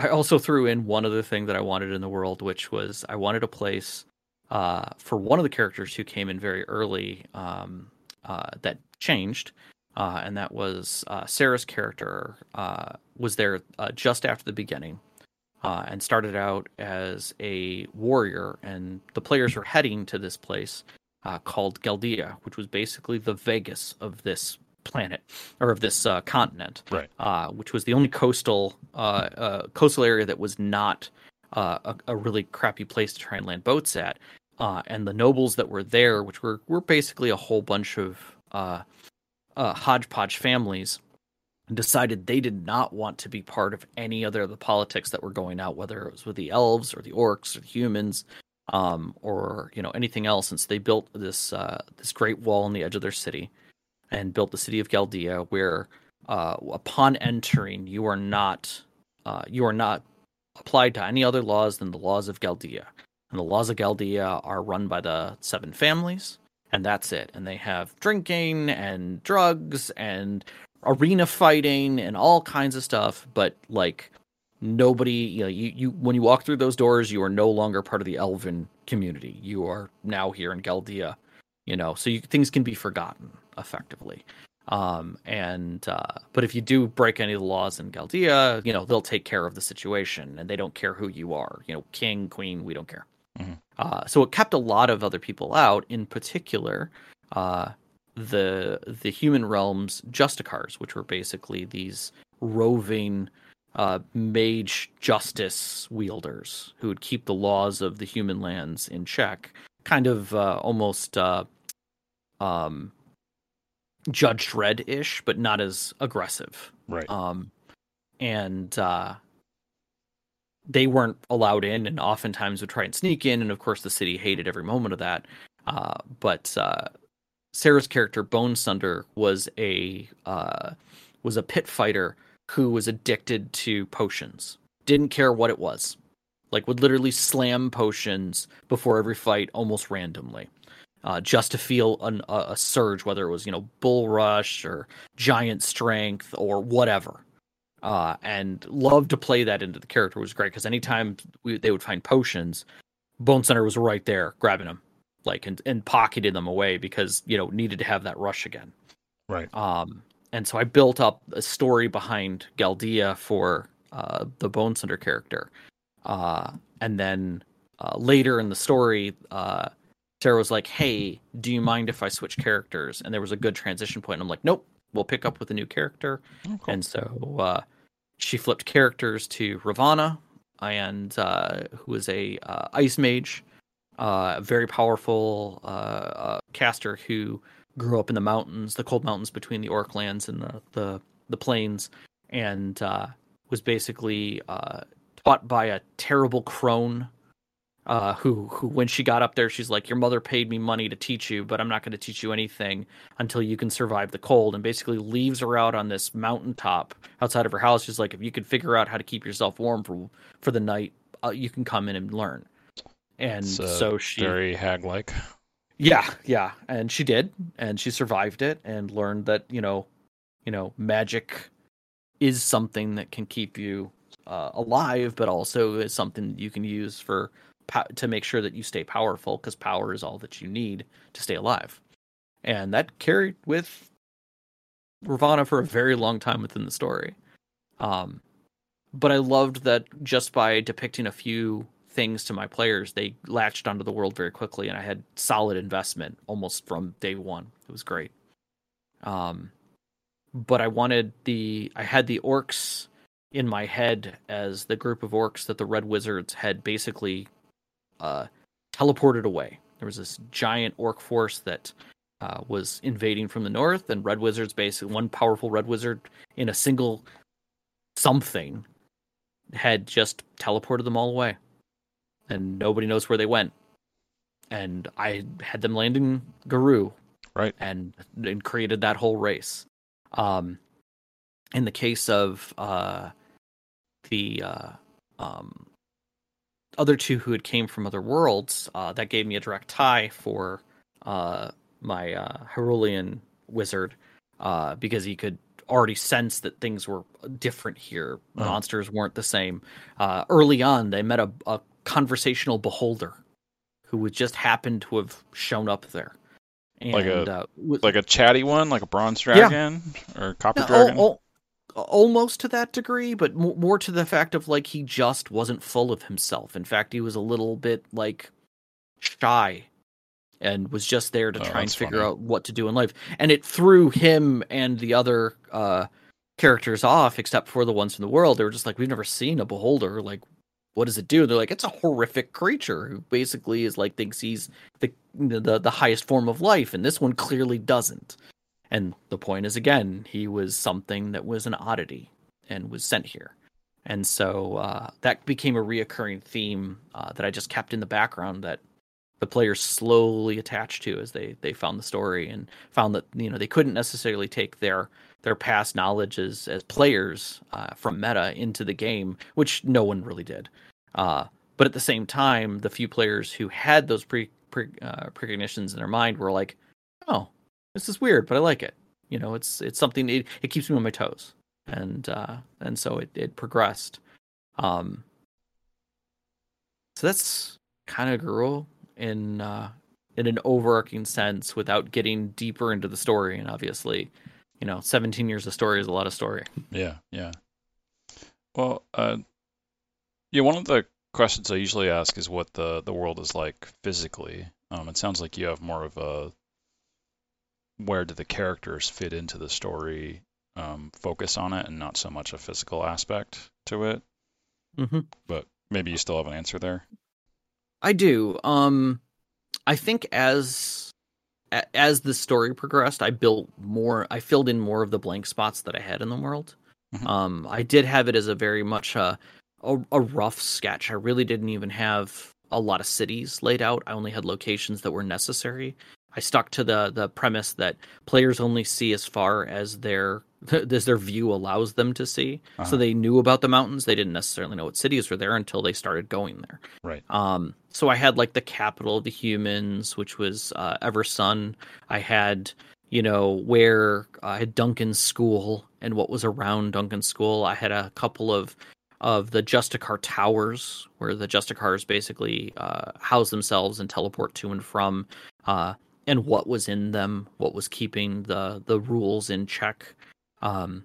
I also threw in one other thing that I wanted in the world, which was I wanted a place uh, for one of the characters who came in very early um, uh, that changed, uh, and that was uh, Sarah's character uh, was there uh, just after the beginning and started out as a warrior, and the players were heading to this place called Galdia, which was basically the Vegas of this planet or of this uh, continent, Right. uh, which was the only coastal uh, uh, coastal area that was not uh, a, a really crappy place to try and land boats at. Uh, and the nobles that were there, which were were basically a whole bunch of uh, uh, hodgepodge families, decided they did not want to be part of any other of the politics that were going out, whether it was with the elves or the orcs or the humans, um, or you know anything else. And so they built this uh, this great wall on the edge of their city, and built the city of Galdea, where uh, upon entering, you are not uh, you are not applied to any other laws than the laws of Galdea. And the laws of Galdea are run by the seven families, and that's it. And they have drinking and drugs and arena fighting and all kinds of stuff. But like nobody, you know, you, you when you walk through those doors, you are no longer part of the Elven community. You are now here in Galdea, you know, so you, things can be forgotten effectively. Um, and uh, but if you do break any of the laws in Galdea, you know they'll take care of the situation, and they don't care who you are. You know, king, queen, we don't care. Mhm. Uh, so it kept a lot of other people out. In particular, uh, the the human realms Justicars, which were basically these roving uh, mage justice wielders who would keep the laws of the human lands in check, kind of uh, almost uh, um, Judge Dredd ish, but not as aggressive. Right. Um, and uh, they weren't allowed in, and oftentimes would try and sneak in. And of course, the city hated every moment of that. Uh, but uh, Sarah's character, Bone Sunder, was a uh, was a pit fighter who was addicted to potions. Didn't care what it was. Like would literally slam potions before every fight, almost randomly uh, just to feel an, a, surge, whether it was you know bull rush or giant strength or whatever. Uh, and loved to play that into the character It was great because anytime we, they would find potions, Bone Center was right there grabbing them, like and, and pocketing them away because you know needed to have that rush again. Right. Um, and so I built up a story behind Galdea for uh, the Bone Center character, uh, and then uh, later in the story, uh, Sarah was like, "Hey, do you mind if I switch characters?" And there was a good transition point. I'm like, "Nope, we'll pick up with a new character." Oh, cool. And so uh, she flipped characters to Ravana, and uh, who is a uh, ice mage, uh, a very powerful uh, uh, caster who grew up in the mountains, the cold mountains between the Orklands and the the, the plains, and uh, was basically uh, taught by a terrible crone uh, who who when she got up there, she's like, "Your mother paid me money to teach you, but I'm not going to teach you anything until you can survive the cold." And basically leaves her out on this mountaintop outside of her house. She's like, "If you could figure out how to keep yourself warm for for the night, uh, you can come in and learn." And uh, so she, Very hag like. yeah, yeah, and she did, and she survived it, and learned that you know, you know, magic is something that can keep you uh, alive, but also is something that you can use for to make sure that you stay powerful, because power is all that you need to stay alive, and that carried with Ravana for a very long time within the story. Um, but I loved that just by depicting a few things to my players, they latched onto the world very quickly, and I had solid investment almost from day one. It was great. Um, but I wanted the I had the orcs in my head as the group of orcs that the Red Wizards had basically uh, teleported away. There was this giant orc force that uh, was invading from the north, and Red Wizards basically one powerful Red Wizard in a single something had just teleported them all away, and nobody knows where they went. And I had them land in Garou, right, and and created that whole race. Um, in the case of uh, the uh, um, other two who had came from other worlds, uh, that gave me a direct tie for uh, my uh, Hyrulean wizard uh, because he could already sense that things were different here. Oh. Monsters weren't the same. Uh, early on, they met a, a conversational beholder who would just happen to have shown up there. And, Like a- uh, with- like a chatty one, like a bronze dragon or copper no, dragon. al- al- almost to that degree, but mo- more to the fact of like he just wasn't full of himself. In fact, he was a little bit like shy and was just there to Oh, try and figure funny. out what to do in life. And it threw him and the other uh, characters off, except for the ones from the world. They were just like, we've never seen a beholder. Like, what does it do? They're like, it's a horrific creature who basically is like thinks he's the the the highest form of life, and this one clearly doesn't. And the point is, again, he was something that was an oddity and was sent here. And so uh, that became a reoccurring theme uh, that I just kept in the background that the players slowly attached to as they, they found the story and found that you know they couldn't necessarily take their their past knowledge as, as players uh, from meta into the game, which no one really did. Uh, but at the same time, the few players who had those pre, pre uh, precognitions in their mind were like, "Oh, this is weird, but I like it. You know, it's it's something. It, it keeps me on my toes, and uh, and so it it progressed. Um, so that's kind of Garou in uh, in an overarching sense, without getting deeper into the story. And obviously, you know, 17 years of story is a lot of story. Yeah, yeah. Well, uh, yeah, one of the questions I usually ask is what the the world is like physically. Um, it sounds like you have more of a where do the characters fit into the story um, focus on it, and not so much a physical aspect to it. Mm-hmm. But maybe you still have an answer there. I do. Um, I think as as the story progressed, I built more. I filled in more of the blank spots that I had in the world. Mhm. Um, I did have it as a very much a, a a rough sketch. I really didn't even have a lot of cities laid out. I only had locations that were necessary. I stuck to the the premise that players only see as far as their as their view allows them to see. Uh-huh. So they knew about the mountains. They didn't necessarily know what cities were there until they started going there. Right. Um, so I had like the capital of the humans, which was uh, Eversun. I had, you know, where I had Duncan's school and what was around Duncan's school. I had a couple of of the Justicar towers, where the Justicars basically uh, house themselves and teleport to and from, uh, and what was in them, what was keeping the the rules in check. Um,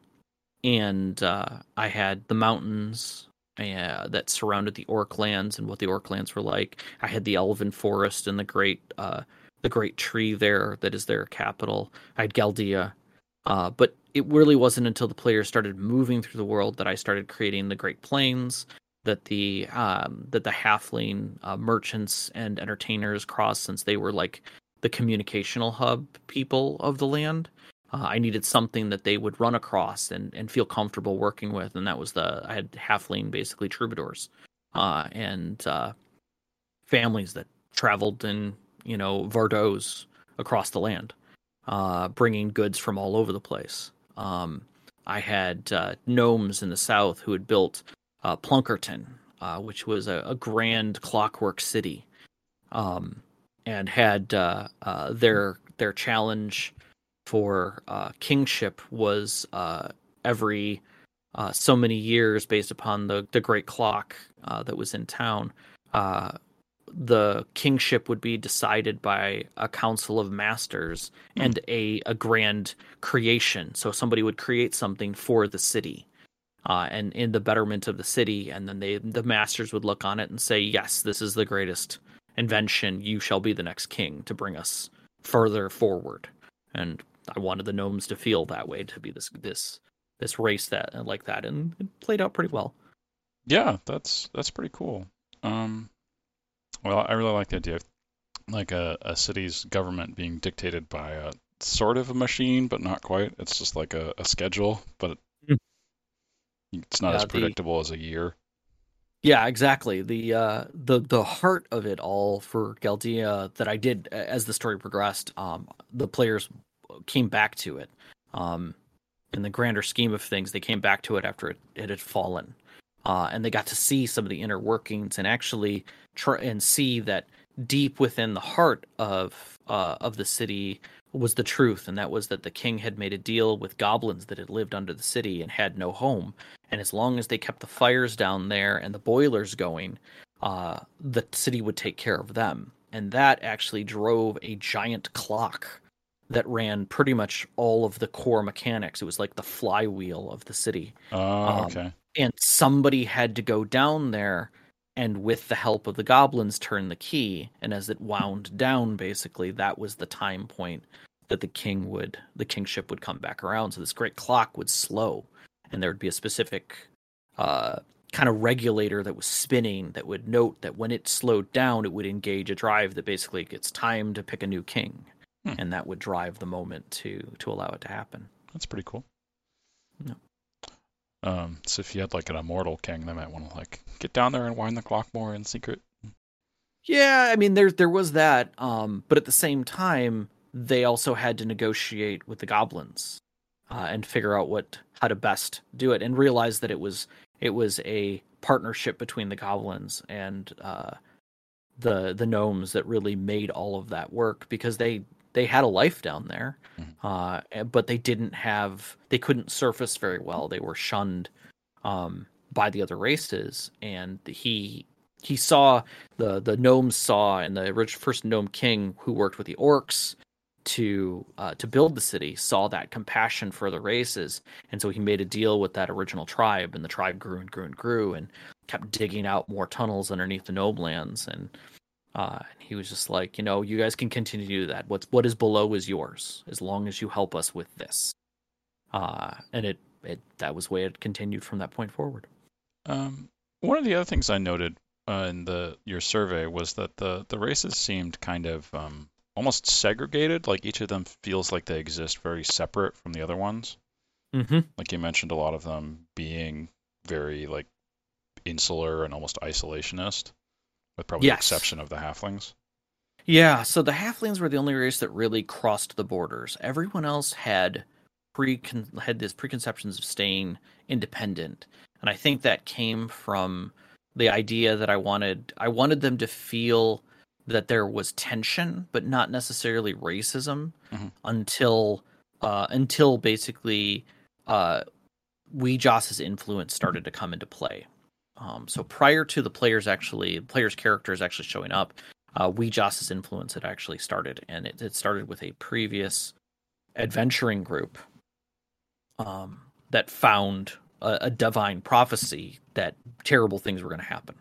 and uh, I had the mountains uh, that surrounded the orc lands and what the orc lands were like. I had the elven forest and the great uh, the great tree there that is their capital. I had Galdea, uh, but it really wasn't until the players started moving through the world that I started creating the Great Plains. That the um, that the halfling uh, merchants and entertainers crossed since they were like the communicational hub people of the land. Uh, I needed something that they would run across and, and feel comfortable working with, and that was the I had halfling basically troubadours, uh, and uh, families that traveled in you know Vardos across the land, uh, bringing goods from all over the place. Um, I had uh, gnomes in the south who had built uh, Plunkerton, which was a, a grand clockwork city, um, and had uh, uh, their their challenge for uh, kingship was uh, every uh, so many years based upon the, the great clock uh, that was in town. Uh, the kingship would be decided by a council of masters mm. and a a grand creation. So somebody would create something for the city. Uh, and in the betterment of the city, and then they the masters would look on it and say, "Yes, this is the greatest invention. You shall be the next king to bring us further forward." And I wanted the gnomes to feel that way, to be this this this race that like that, and it played out pretty well. Yeah, that's that's pretty cool. Um, well, I really like the idea of like a, a city's government being dictated by a sort of a machine, but not quite. It's just like a, a schedule, but mm. it's not yeah, as predictable the, as a year. Yeah, exactly. The uh, the the heart of it all for Galdea that I did as the story progressed, um, the players came back to it. Um, in the grander scheme of things, they came back to it after it, it had fallen uh, and they got to see some of the inner workings and actually try and see that deep within the heart of uh, of the city was the truth, and that was that the king had made a deal with goblins that had lived under the city and had no home. And as long as they kept the fires down there and the boilers going, uh, the city would take care of them. And that actually drove a giant clock that ran pretty much all of the core mechanics. It was like the flywheel of the city. Oh, okay. Um, and somebody had to go down there and with the help of the goblins turn the key and as it wound down basically that was the time point that the king would the kingship would come back around so this great clock would slow and there would be a specific uh, kind of regulator that was spinning that would note that when it slowed down it would engage a drive that basically it's time to pick a new king hmm. and that would drive the moment to to allow it to happen that's pretty cool no. Um, so if you had like an immortal king, they might want to like get down there and wind the clock more in secret. Yeah, I mean there there was that, um, but at the same time, they also had to negotiate with the goblins uh, and figure out what how to best do it, and realize that it was it was a partnership between the goblins and uh, the the gnomes that really made all of that work because they they had a life down there, mm-hmm. uh, but they didn't have they couldn't surface very well. They were shunned um, by the other races, and he he saw the the gnomes saw and the first gnome king who worked with the orcs to uh, to build the city saw that compassion for the races, and so he made a deal with that original tribe, and the tribe grew and grew and grew, and kept digging out more tunnels underneath the gnome lands, and uh, and he was just like, you know, you guys can continue to do that. What's what is below is yours, as long as you help us with this. Uh, and it, it that was way it continued from that point forward. Um, one of the other things I noted uh, in the your survey was that the the races seemed kind of um, almost segregated. Like each of them feels like they exist very separate from the other ones. Mm-hmm. Like you mentioned, a lot of them being very like insular and almost isolationist with probably yes. the exception of the halflings. Yeah, so the halflings were the only race that really crossed the borders. Everyone else had pre had these preconceptions of staying independent, and I think that came from the idea that I wanted I wanted them to feel that there was tension, but not necessarily racism, mm-hmm. until uh, until basically uh, Wee Jas's influence started to come into play. Um, so prior to the players actually, players' characters actually showing up, uh, Wee Jas's influence had actually started, and it, it started with a previous adventuring group um, that found a, a, divine prophecy that terrible things were going to happen,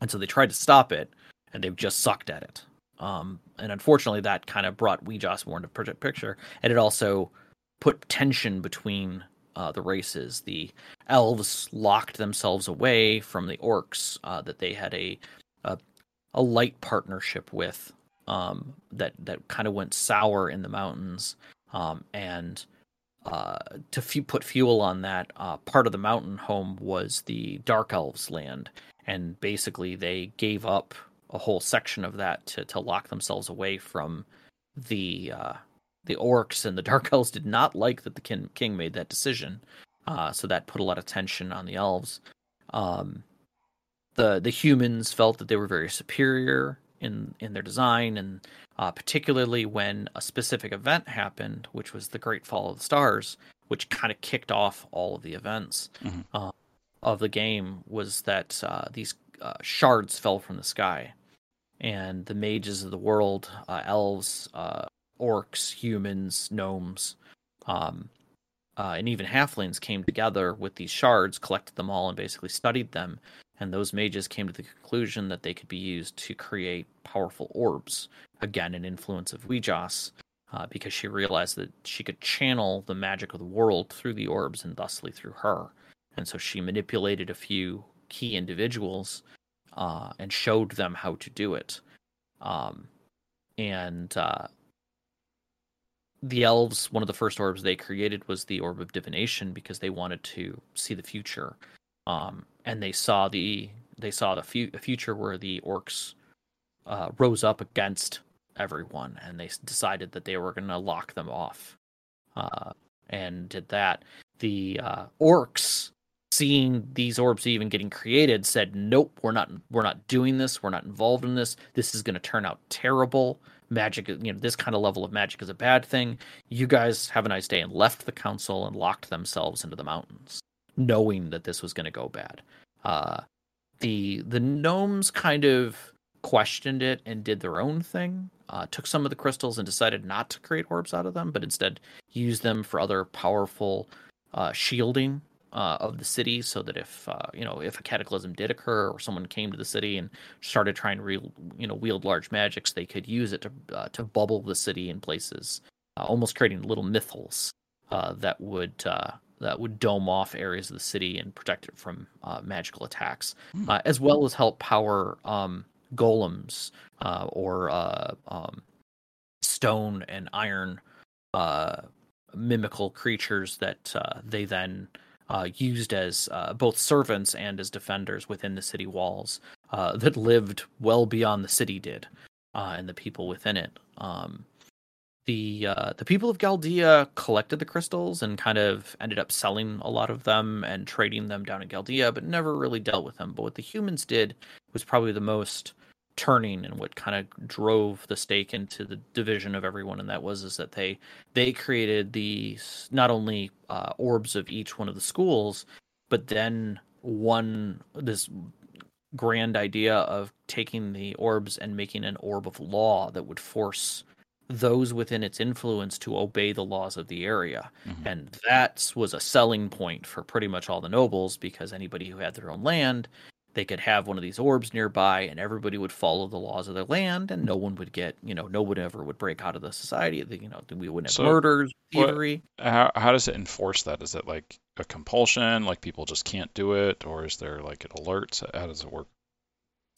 and so they tried to stop it, and they've just sucked at it. Um, and unfortunately, that kind of brought Wee Jas more into picture, and it also put tension between uh, the races. The elves locked themselves away from the orcs uh, that they had a, a, a light partnership with um, that that kind of went sour in the mountains. Um, and uh, to f- put fuel on that, uh, part of the mountain home was the dark elves' land, and basically they gave up a whole section of that to to lock themselves away from the uh, the orcs and the dark elves did not like that the king, king made that decision. Uh, so that put a lot of tension on the elves. Um, the the humans felt that they were very superior in in their design, and uh, particularly when a specific event happened, which was the Great Fall of the Stars, which kind of kicked off all of the events mm-hmm. uh, of the game, was that uh, these uh, shards fell from the sky, and the mages of the world, uh, elves, uh, orcs, humans, gnomes, um, uh, and even halflings came together with these shards, collected them all, and basically studied them. And those mages came to the conclusion that they could be used to create powerful orbs. Again, an influence of Wee Jas, uh, because she realized that she could channel the magic of the world through the orbs and thusly through her. And so she manipulated a few key individuals uh, and showed them how to do it. Um, and uh, the elves, one of the first orbs they created was the orb of divination because they wanted to see the future. Um, and they saw the they saw the fu- future where the orcs uh, rose up against everyone, and they decided that they were going to lock them off, uh, and did that. The uh, orcs, seeing these orbs even getting created, said, "Nope, we're not. We're not doing this. We're not involved in this. This is going to turn out terrible." Magic you know this kind of level of magic is a bad thing. You guys have a nice day and left the council and locked themselves into the mountains knowing that this was going to go bad. Uh the the gnomes kind of questioned it and did their own thing uh, took some of the crystals and decided not to create orbs out of them but instead use them for other powerful uh, shielding uh, of the city so that if uh, you know if a cataclysm did occur or someone came to the city and started trying to re- you know wield large magics they could use it to uh, to bubble the city in places uh, almost creating little mythals uh, that would uh, that would dome off areas of the city and protect it from magical attacks hmm. as well as help power um, golems or um, stone and iron mimical creatures that they then uh, used as uh, both servants and as defenders within the city walls uh, that lived well beyond the city did uh, and the people within it. Um, the uh, the people of Galdea collected the crystals and kind of ended up selling a lot of them and trading them down in Galdea, but never really dealt with them. But what the humans did was probably the most turning and what kind of drove the stake into the division of everyone and that was is that they they created the not only uh, orbs of each one of the schools but then one this grand idea of taking the orbs and making an orb of law that would force those within its influence to obey the laws of the area. Mm-hmm. And that was a selling point for pretty much all the nobles because anybody who had their own land they could have one of these orbs nearby and everybody would follow the laws of their land and no one would get you know no one ever would break out of the society you know we wouldn't have so murders thievery. how, how does it enforce that? Is it like a compulsion? Like people just can't do it? Or is there like an alert? How does it work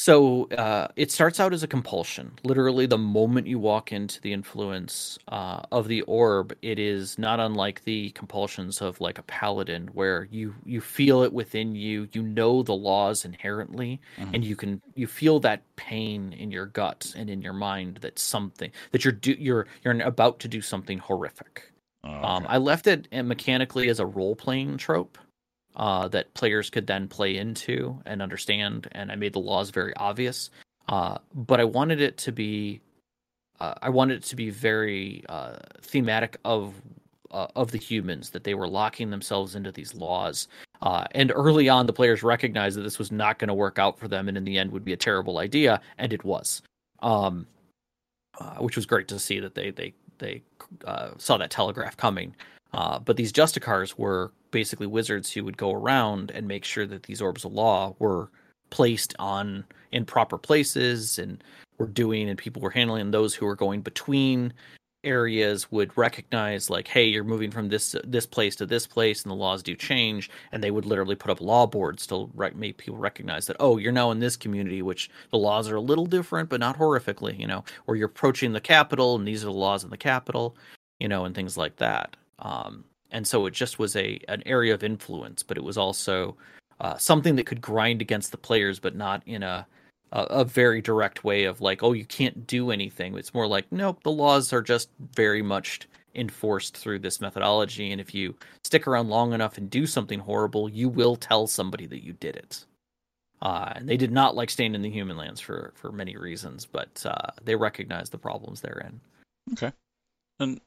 so uh, it starts out as a compulsion. Literally, the moment you walk into the influence uh, of the orb, it is not unlike the compulsions of like a paladin, where you you feel it within you. You know the laws inherently, mm-hmm. and you can you feel that pain in your gut and in your mind that something that you're do, you're you're about to do something horrific. Oh, um, okay. um, I left it mechanically as a role playing trope uh, that players could then play into and understand. And I made the laws very obvious. Uh, but I wanted it to be, uh, I wanted it to be very uh, thematic of uh, of the humans that they were locking themselves into these laws. Uh, and early on, the players recognized that this was not going to work out for them, and in the end, would be a terrible idea, and it was. Um, which was great to see that they they they saw that telegraph coming. but these Justicars were basically wizards who would go around and make sure that these orbs of law were placed on in proper places and were doing and people were handling and those who were going between areas would recognize like hey you're moving from this this place to this place and the laws do change. And they would literally put up law boards to re- make people recognize that oh you're now in this community which the laws are a little different but not horrifically you know or you're approaching the capital and these are the laws in the capital you know and things like that. Um, and so it just was a an area of influence, but it was also uh, something that could grind against the players, but not in a, a, a very direct way of like, oh, you can't do anything. It's more like, nope, the laws are just very much enforced through this methodology, and if you stick around long enough and do something horrible, you will tell somebody that you did it. Uh, and they did not like staying in the human lands for for many reasons, but uh, they recognized the problems therein. Okay. And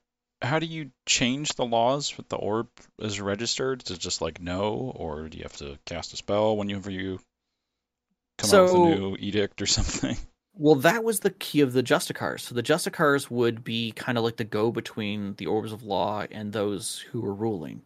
how do you change the laws with the orb is registered? Is it just like no, or do you have to cast a spell whenever you come so, out with a new edict or something? Well, that was the key of the Justicars. So the Justicars would be kind of like the go between the orbs of law and those who were ruling.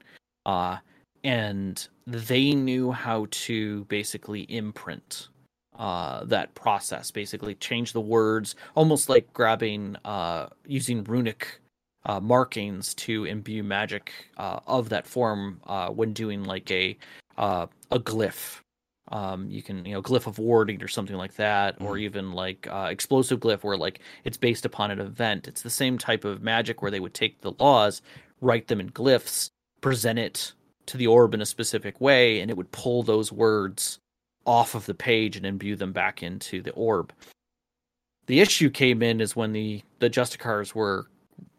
Uh, and they knew how to basically imprint uh, that process, basically change the words, almost like grabbing, uh, using runic uh, markings to imbue magic uh, of that form uh, when doing like a uh, a glyph um, you can you know glyph of warding or something like that, mm. or even like uh, explosive glyph where like it's based upon an event. It's the same type of magic where they would take the laws, write them in glyphs, present it to the orb in a specific way, and it would pull those words off of the page and imbue them back into the orb. The issue came in is when the the Justicars were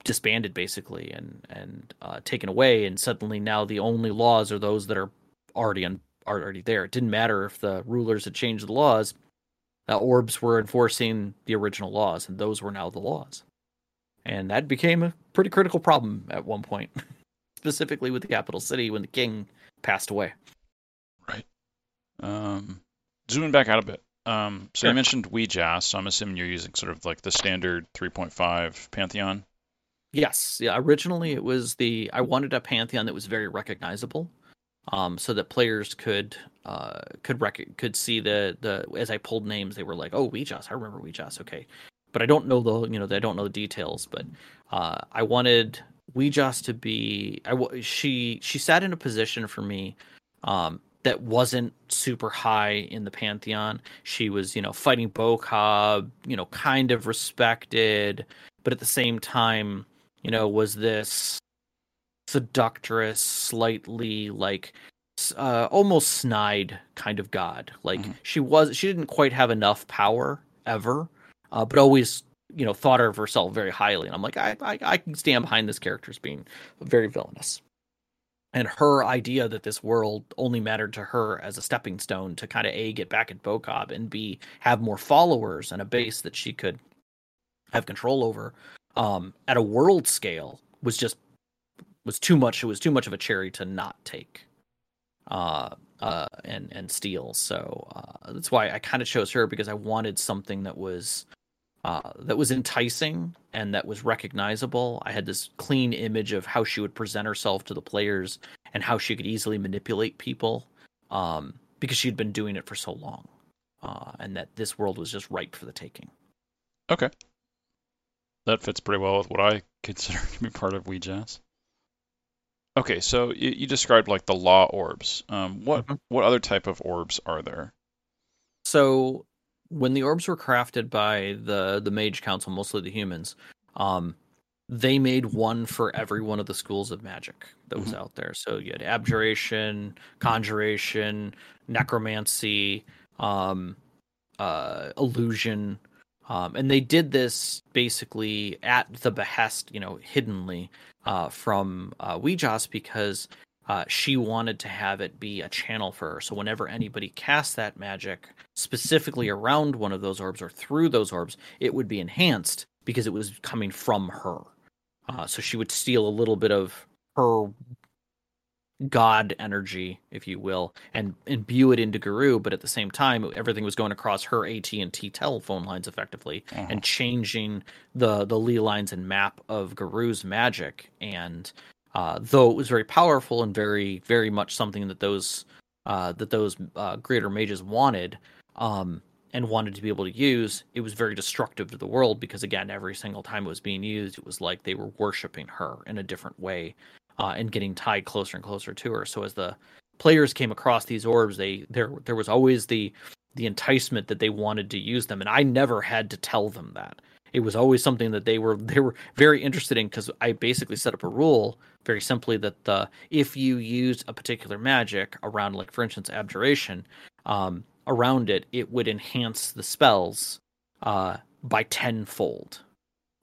disbanded basically and and uh, taken away, and suddenly now the only laws are those that are already on already there. It didn't matter if the rulers had changed the laws. The orbs were enforcing the original laws, and those were now the laws. And that became a pretty critical problem at one point, specifically with the capital city when the king passed away. Right. Um, zooming back out a bit. Um, so sure. you mentioned Wee Jas, so I'm assuming you're using sort of like the standard 3.5 Pantheon. Yes, yeah. Originally, it was the I wanted a Pantheon that was very recognizable um, so that players could uh, could rec- could see the the as I pulled names, they were like, "Oh, Wee Jas, I remember Wee Jas." Okay, but I don't know the you know I don't know the details. But uh, I wanted Wee Jas to be I she she sat in a position for me um, that wasn't super high in the pantheon. She was you know fighting Boccob, you know, kind of respected, but at the same time, you know, was this seductress, slightly like uh, almost snide kind of god. Like mm-hmm. she was, she didn't quite have enough power ever, uh, but always you know thought of herself very highly. And I'm like, I, I I can stand behind this character as being very villainous. And her idea that this world only mattered to her as a stepping stone to kind of a get back at Boccob and b have more followers and a base that she could have control over um, at a world scale was just was too much. It was too much of a cherry to not take, uh, uh, and and steal. So uh, that's why I kind of chose her because I wanted something that was uh, that was enticing and that was recognizable. I had this clean image of how she would present herself to the players and how she could easily manipulate people um, because she'd been doing it for so long, uh, and that this world was just ripe for the taking. Okay, that fits pretty well with what I consider to be part of Wee Jas. Okay, so you, you described like the law orbs. Um, what mm-hmm. what other type of orbs are there? So when the orbs were crafted by the the Mage Council, mostly the humans, um, they made one for every one of the schools of magic that was mm-hmm. out there. So you had abjuration, conjuration, necromancy, um, uh, illusion, um, and they did this basically at the behest, you know, hiddenly uh, from uh, because uh, she wanted to have it be a channel for her. So whenever anybody cast that magic specifically around one of those orbs or through those orbs, it would be enhanced because it was coming from her. Uh, so she would steal a little bit of her god energy, if you will, and imbue it into Garou. But at the same time, everything was going across her AT and T telephone lines effectively, uh-huh. and changing the the ley lines and map of Garou's magic. And uh, though it was very powerful and very very much something that those uh, that those uh, greater mages wanted. Um, and wanted to be able to use, it was very destructive to the world because again, every single time it was being used, it was like they were worshiping her in a different way uh, and getting tied closer and closer to her. So as the players came across these orbs, they there there was always the the enticement that they wanted to use them, and I never had to tell them that. It was always something that they were they were very interested in because I basically set up a rule very simply that the if you use a particular magic around, like for instance, abjuration, um, around it, it would enhance the spells uh, by tenfold.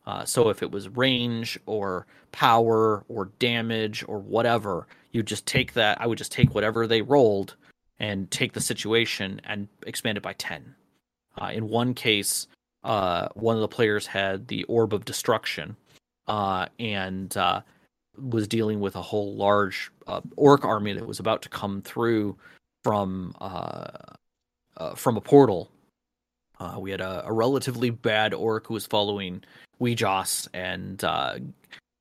Uh, so if it was range or power or damage or whatever, you just take that. I would just take whatever they rolled and take the situation and expand it by 10. Uh, in one case, uh, one of the players had the Orb of Destruction uh, and uh, was dealing with a whole large uh, orc army that was about to come through from from a portal Uh, we had a, a, relatively bad orc who was following Wee Jas and uh,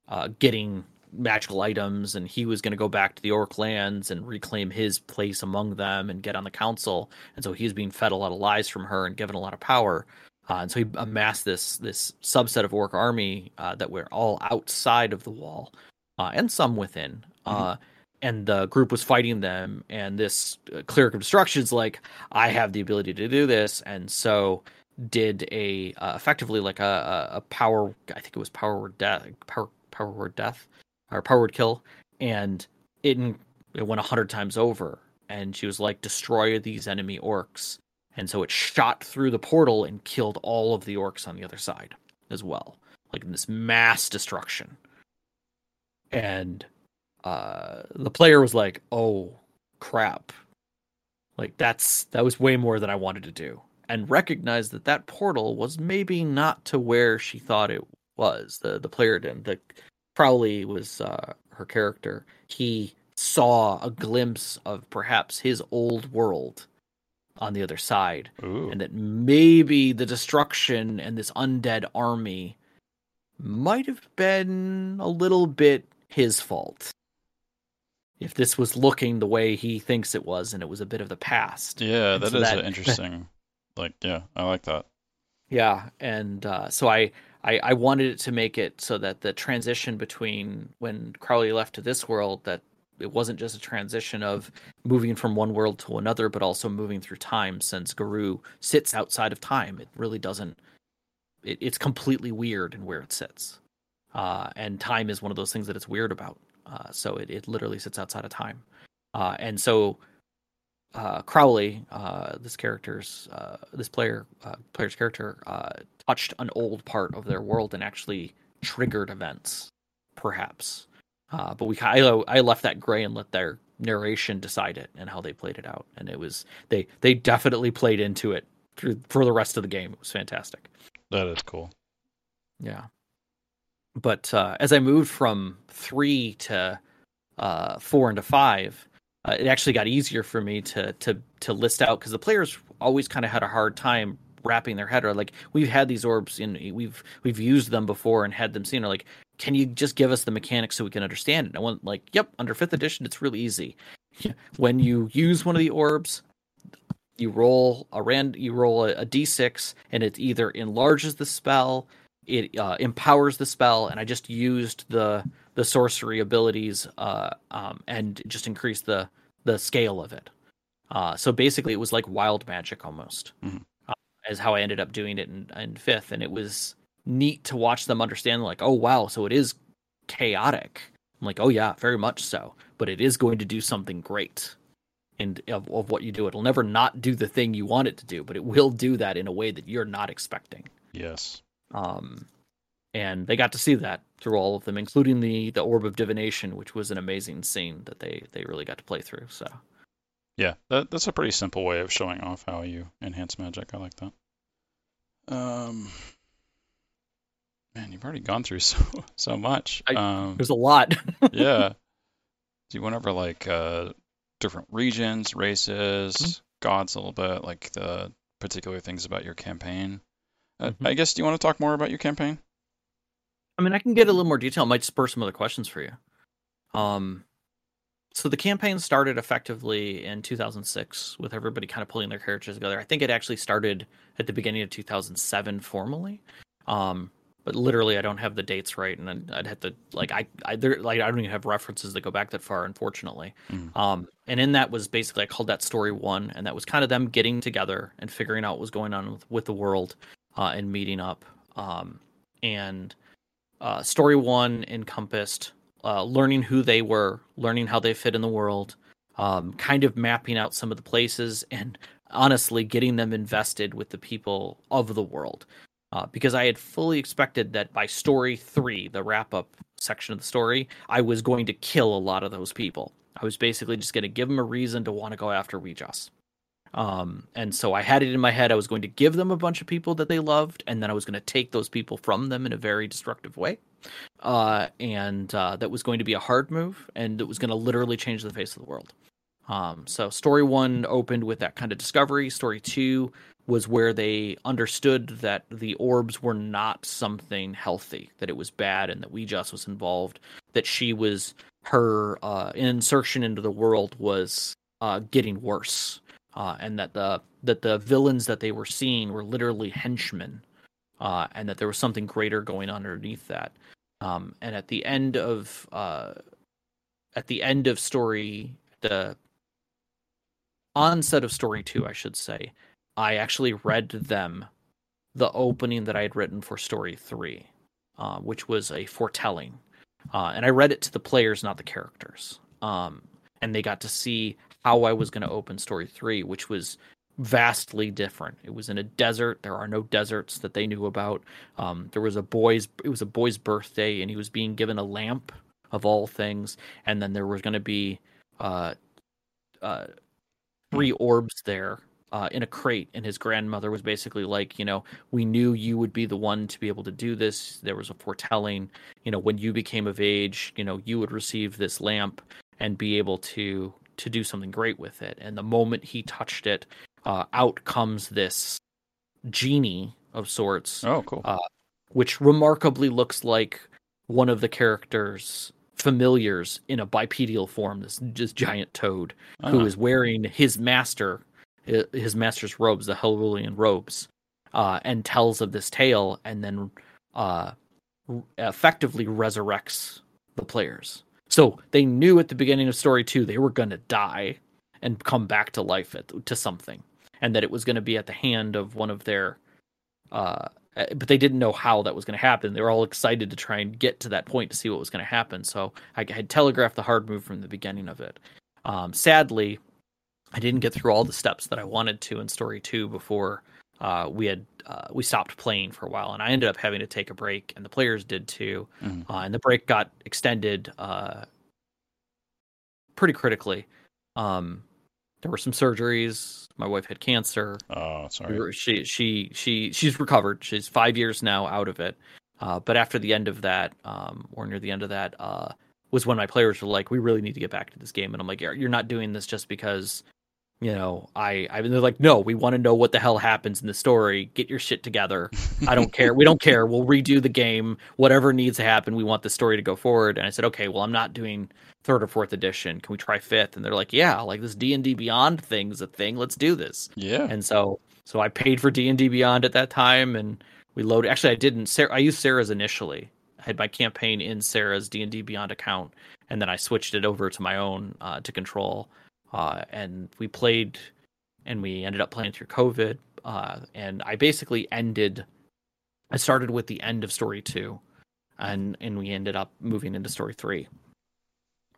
uh, getting magical items, and he was going to go back to the orc lands and reclaim his place among them and get on the council. And so he's being fed a lot of lies from her and given a lot of power. Uh, and so he amassed this this subset of orc army uh, that were all outside of the wall uh, and some within. Mm-hmm. and the group was fighting them, and this uh, cleric of destruction is like, I have the ability to do this, and so did a uh, effectively like a, a, power. I think it was power word death, power power word death, or power word kill, and it it went a hundred times over. And she was like, destroy these enemy orcs and so it shot through the portal and killed all of the orcs on the other side as well, like in this mass destruction. And uh, the player was like, "Oh crap!" Like that's that was way more than I wanted to do, and recognized that that portal was maybe not to where she thought it was. The the player didn't. The Crowley was uh, her character. He saw a glimpse of perhaps his old world on the other side, Ooh. and that maybe the destruction and this undead army might have been a little bit his fault. If this was looking the way he thinks it was, and it was a bit of the past. Yeah, that so is that, interesting. Like, yeah, I like that. Yeah, and uh, so I, I, I wanted it to make it so that the transition between when Crowley left to this world, that it wasn't just a transition of moving from one world to another, but also moving through time. Since Garou sits outside of time, it really doesn't. It, it's completely weird in where it sits, uh, and time is one of those things that it's weird about. Uh, so it, it literally sits outside of time, uh, and so uh, Crowley, uh, this character's uh, this player player's character, touched an old part of their world and actually triggered events, perhaps. Uh, but we I, I left that gray and let their narration decide it and how they played it out, and it was they they definitely played into it through for the rest of the game. It was fantastic. That is cool. Yeah, but uh, as I moved from three to uh, four into five, uh, it actually got easier for me to to to list out because the players always kind of had a hard time wrapping their head around. like we've had these orbs and we've we've used them before and had them seen or like can you just give us the mechanics so we can understand it? And I went like, yep, under fifth edition, it's really easy. when you use one of the orbs, you roll a rand, you roll a a d6, and it either enlarges the spell, it uh, empowers the spell, and I just used the the sorcery abilities uh, um, and just increase the the scale of it. Uh, so basically, it was like wild magic almost, mm-hmm. Uh, is how I ended up doing it in, in fifth, and it was neat to watch them understand like oh wow so it is chaotic. I'm like oh yeah very much so. But it is going to do something great and of, of what you do. It'll never not do the thing you want it to do but it will do that in a way that you're not expecting. Yes. Um and they got to see that through all of them including the the orb of divination which was an amazing scene that they they really got to play through so yeah that, that's a pretty simple way of showing off how you enhance magic i like that um Man, you've already gone through so so much. I, um, there's a lot. yeah. Do you went over like uh, different regions, races, mm-hmm. gods a little bit, like the particular things about your campaign? Uh, mm-hmm. I guess. Do you want to talk more about your campaign? I mean, I can get a little more detail. I might spur some other questions for you. Um, so the campaign started effectively in 2006 with everybody kind of pulling their characters together. I think it actually started at the beginning of 2007 formally. Um, but literally I don't have the dates right, and I'd have to like I I there like I don't even have references that go back that far, unfortunately. Mm. Um, and in that was basically I called that story one, and that was kind of them getting together and figuring out what was going on with, with the world, uh, and meeting up. Um, and uh, story one encompassed uh, learning who they were, learning how they fit in the world, um, kind of mapping out some of the places, and honestly getting them invested with the people of the world uh, because I had fully expected that by story three, the wrap up section of the story, I was going to kill a lot of those people. I was basically just going to give them a reason to want to go after Wee Jas. Um, and so I had it in my head I was going to give them a bunch of people that they loved, and then I was going to take those people from them in a very destructive way. Uh, and uh, that was going to be a hard move, and it was going to literally change the face of the world. Um, so story one opened with that kind of discovery. Story two was where they understood that the orbs were not something healthy, that it was bad, and that Wee Jas was involved. That she was her uh, insertion into the world was uh, getting worse, uh, and that the that the villains that they were seeing were literally henchmen, uh, and that there was something greater going on underneath that. Um, and at the end of uh, at the end of story the onset of story two, I should say, I actually read them the opening that I had written for story three, uh, which was a foretelling. Uh, and I read it to the players, not the characters. Um, and they got to see how I was going to open story three, which was vastly different. It was in a desert. There are no deserts that they knew about. Um, there was a boy's. It was a boy's birthday, and he was being given a lamp of all things. And then there was going to be uh, uh, three orbs there uh, in a crate, and his grandmother was basically like, you know, we knew you would be the one to be able to do this. There was a foretelling, you know, when you became of age, you know, you would receive this lamp and be able to to do something great with it. And the moment he touched it, uh, out comes this genie of sorts. Oh, cool. Uh, which remarkably looks like one of the characters familiars in a bipedal form this just giant toad who Uh-huh. is wearing his master his master's robes the Hellulian robes uh, and tells of this tale and then uh, effectively resurrects the players so they knew at the beginning of story 2 they were going to die and come back to life at, to something and that it was going to be at the hand of one of their uh, uh, but they didn't know how that was going to happen. They were all excited to try and get to that point to see what was going to happen. So I had telegraphed the hard move from the beginning of it. Um, sadly, I didn't get through all the steps that I wanted to in story two before uh, we had uh, we stopped playing for a while, and I ended up having to take a break, and the players did too. Mhm. Uh, and the break got extended uh, pretty critically. Um, there were some surgeries. My wife had cancer. Oh, We sorry. were- She she she she's recovered. She's five years now out of it. Uh, but after the end of that, um, or near the end of that, uh, was when my players were like, "We really need to get back to this game." And I'm like, "You're you're not doing this just because, you know, I." I they're like, "No, we want to know what the hell happens in the story. Get your shit together. I don't care. We don't care. We'll redo the game. Whatever needs to happen. We want the story to go forward." And I said, "Okay, well, I'm not doing third or fourth edition. Can we try fifth? And they're like, "Yeah, like this D and D Beyond thing's a thing. Let's do this." Yeah. and so so I paid for D and D Beyond at that time, and we loaded. Actually, I didn't. Sara, I used Sara's initially. I had my campaign in Sara's D and D Beyond account, and then I switched it over to my own uh, to control. Uh, and we played, and we ended up playing through COVID. Uh, and I basically ended. I started with the end of story two, and and we ended up moving into story three.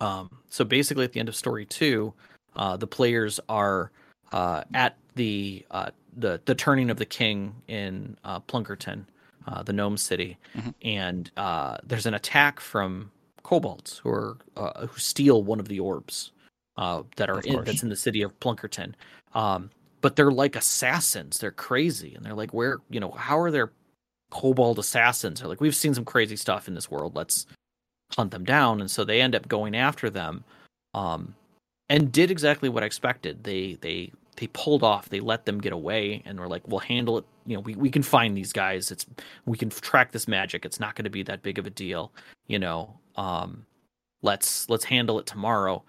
Um, so basically, at the end of story two, uh, the players are uh, at the uh, the the turning of the king in uh, Plunkerton, uh, the gnome city, Mhm. and uh, there's an attack from kobolds who are uh, who steal one of the orbs uh, that are Of in, course. that's in the city of Plunkerton. Um, but they're like assassins. They're crazy, and they're like, where you know how are there kobold assassins? They're like, we've seen some crazy stuff in this world. Let's hunt them down. And so they end up going after them. Um, and did exactly what I expected. They they they pulled off. They let them get away, and were like, "We'll handle it. You know, we, we can find these guys. It's we can track this magic. It's not going to be that big of a deal. You know, um, let's let's handle it tomorrow."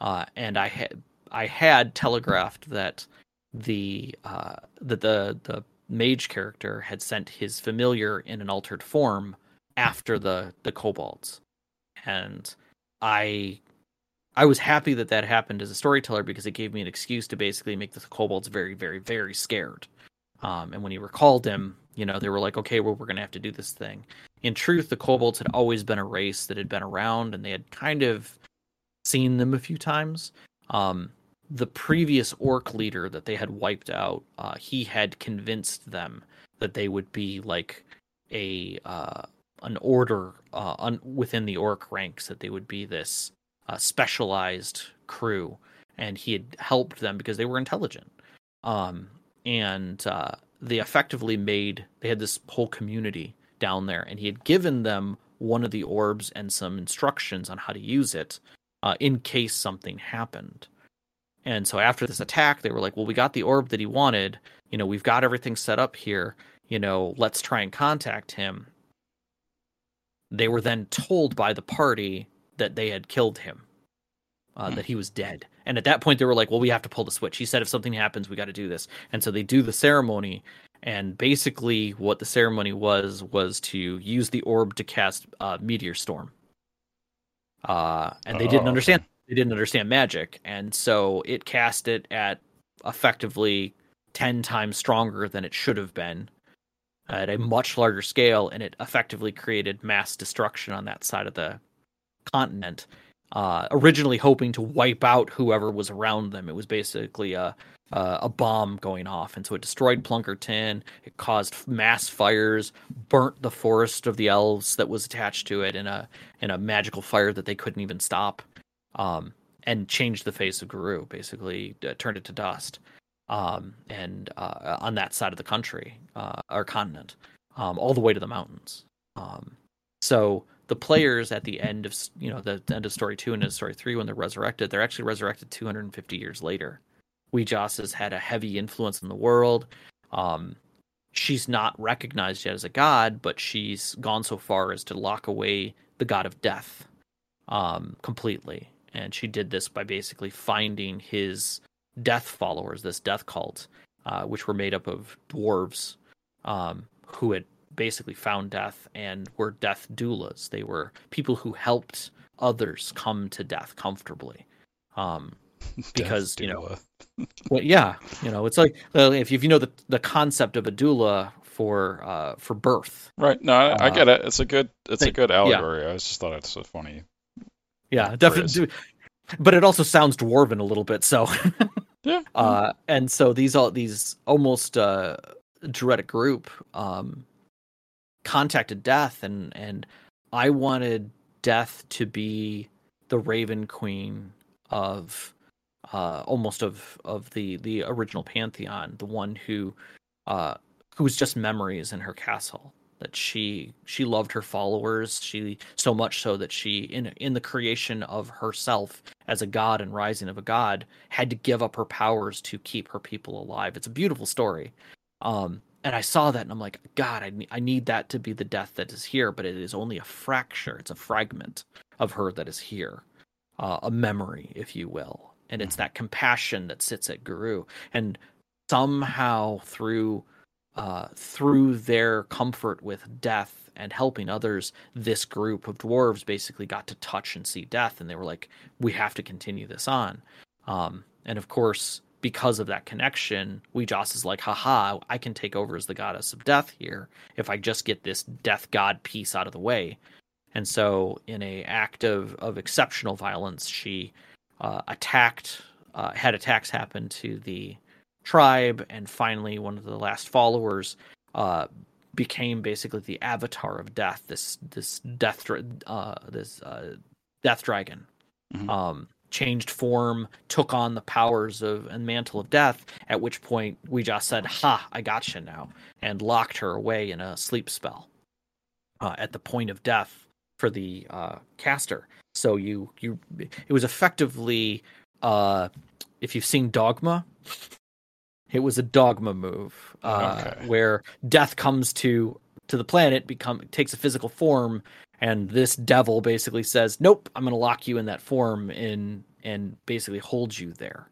Uh, and I had I had telegraphed that the uh, that the the mage character had sent his familiar in an altered form after the the kobolds, and I I was happy that that happened as a storyteller because it gave me an excuse to basically make the kobolds very, very, very scared. Um, and when he recalled him, you know, they were like, okay, well, we're going to have to do this thing. In truth, the kobolds had always been a race that had been around and they had kind of seen them a few times. Um, the previous orc leader that they had wiped out, uh, he had convinced them that they would be like a uh, an order uh, un- within the orc ranks, that they would be this uh, specialized crew, and he had helped them because they were intelligent. Um, and uh, they effectively made they had this whole community down there, and he had given them one of the orbs and some instructions on how to use it uh, in case something happened. And so after this attack, they were like, "Well, we got the orb that he wanted. You know, we've got everything set up here. You know, let's try and contact him." They were then told by the party that they had killed him, uh, Hmm. that he was dead. And at that point, they were like, "Well, we have to pull the switch." He said, "If something happens, we got to do this." And so they do the ceremony. And basically, what the ceremony was was to use the orb to cast uh, meteor storm. Uh, and they Oh, didn't understand. They didn't understand magic, and so it cast it at effectively ten times stronger than it should have been, at a much larger scale, and it effectively created mass destruction on that side of the continent. Uh, originally hoping to wipe out whoever was around them, it was basically a uh, a bomb going off, and so it destroyed Plunkerton. It caused mass fires, burnt the forest of the elves that was attached to it in a in a magical fire that they couldn't even stop, um, and changed the face of Garou. Basically, uh, turned it to dust. Um, and uh, on that side of the country uh, or continent, um, all the way to the mountains. Um, so the players at the end of you know the end of story two and story three when they're resurrected, they're actually resurrected 250 years later. Wee Jas has had a heavy influence in the world. Um, she's not recognized yet as a god, but she's gone so far as to lock away the god of death um, completely. And she did this by basically finding his death followers, this death cult, uh, which were made up of dwarves um, who had basically found death and were death doulas. They were people who helped others come to death comfortably. Um, because, you know, well, yeah, you know, it's like uh, if if you know the the concept of a doula for uh for birth. Right. No, I, I Uh, get it. It's a good. It's a think- good yeah. allegory. I just thought it's so funny. Yeah, definitely. But it also sounds dwarven a little bit. So, Yeah. uh, and so these all these almost uh druidic group um contacted death and and I wanted death to be the Raven Queen of uh almost of of the the original pantheon, the one who uh who was just memories in her castle that she she loved her followers she so much so that she in in the creation of herself as a god and rising of a god had to give up her powers to keep her people alive. It's a beautiful story. Um and i saw that and i'm like god i, ne- I need that to be the death that is here but it is only a fracture. It's a fragment of her that is here uh, a memory if you will. And it's that compassion that sits at Garou. And somehow through uh, through their comfort with death and helping others, this group of dwarves basically got to touch and see death, and they were like, "We have to continue this on." Um, and of course, because of that connection, Wee Jas is like, "Haha! I can take over as the goddess of death here if I just get this death god piece out of the way." And so, in a act of of exceptional violence, she uh, attacked, uh, had attacks happen to the tribe, and finally, one of the last followers uh, became basically the avatar of death. This this death uh, this uh, death dragon Mhm. um, changed form, took on the powers of and mantle of death. At which point, we just said, "Ha! I gotcha now," and locked her away in a sleep spell uh, at the point of death for the uh, caster. So you you it was effectively uh, if you've seen Dogma, it was a Dogma move uh, Okay. where death comes to to the planet, become takes a physical form, and this devil basically says, "Nope, I'm going to lock you in that form in and basically hold you there."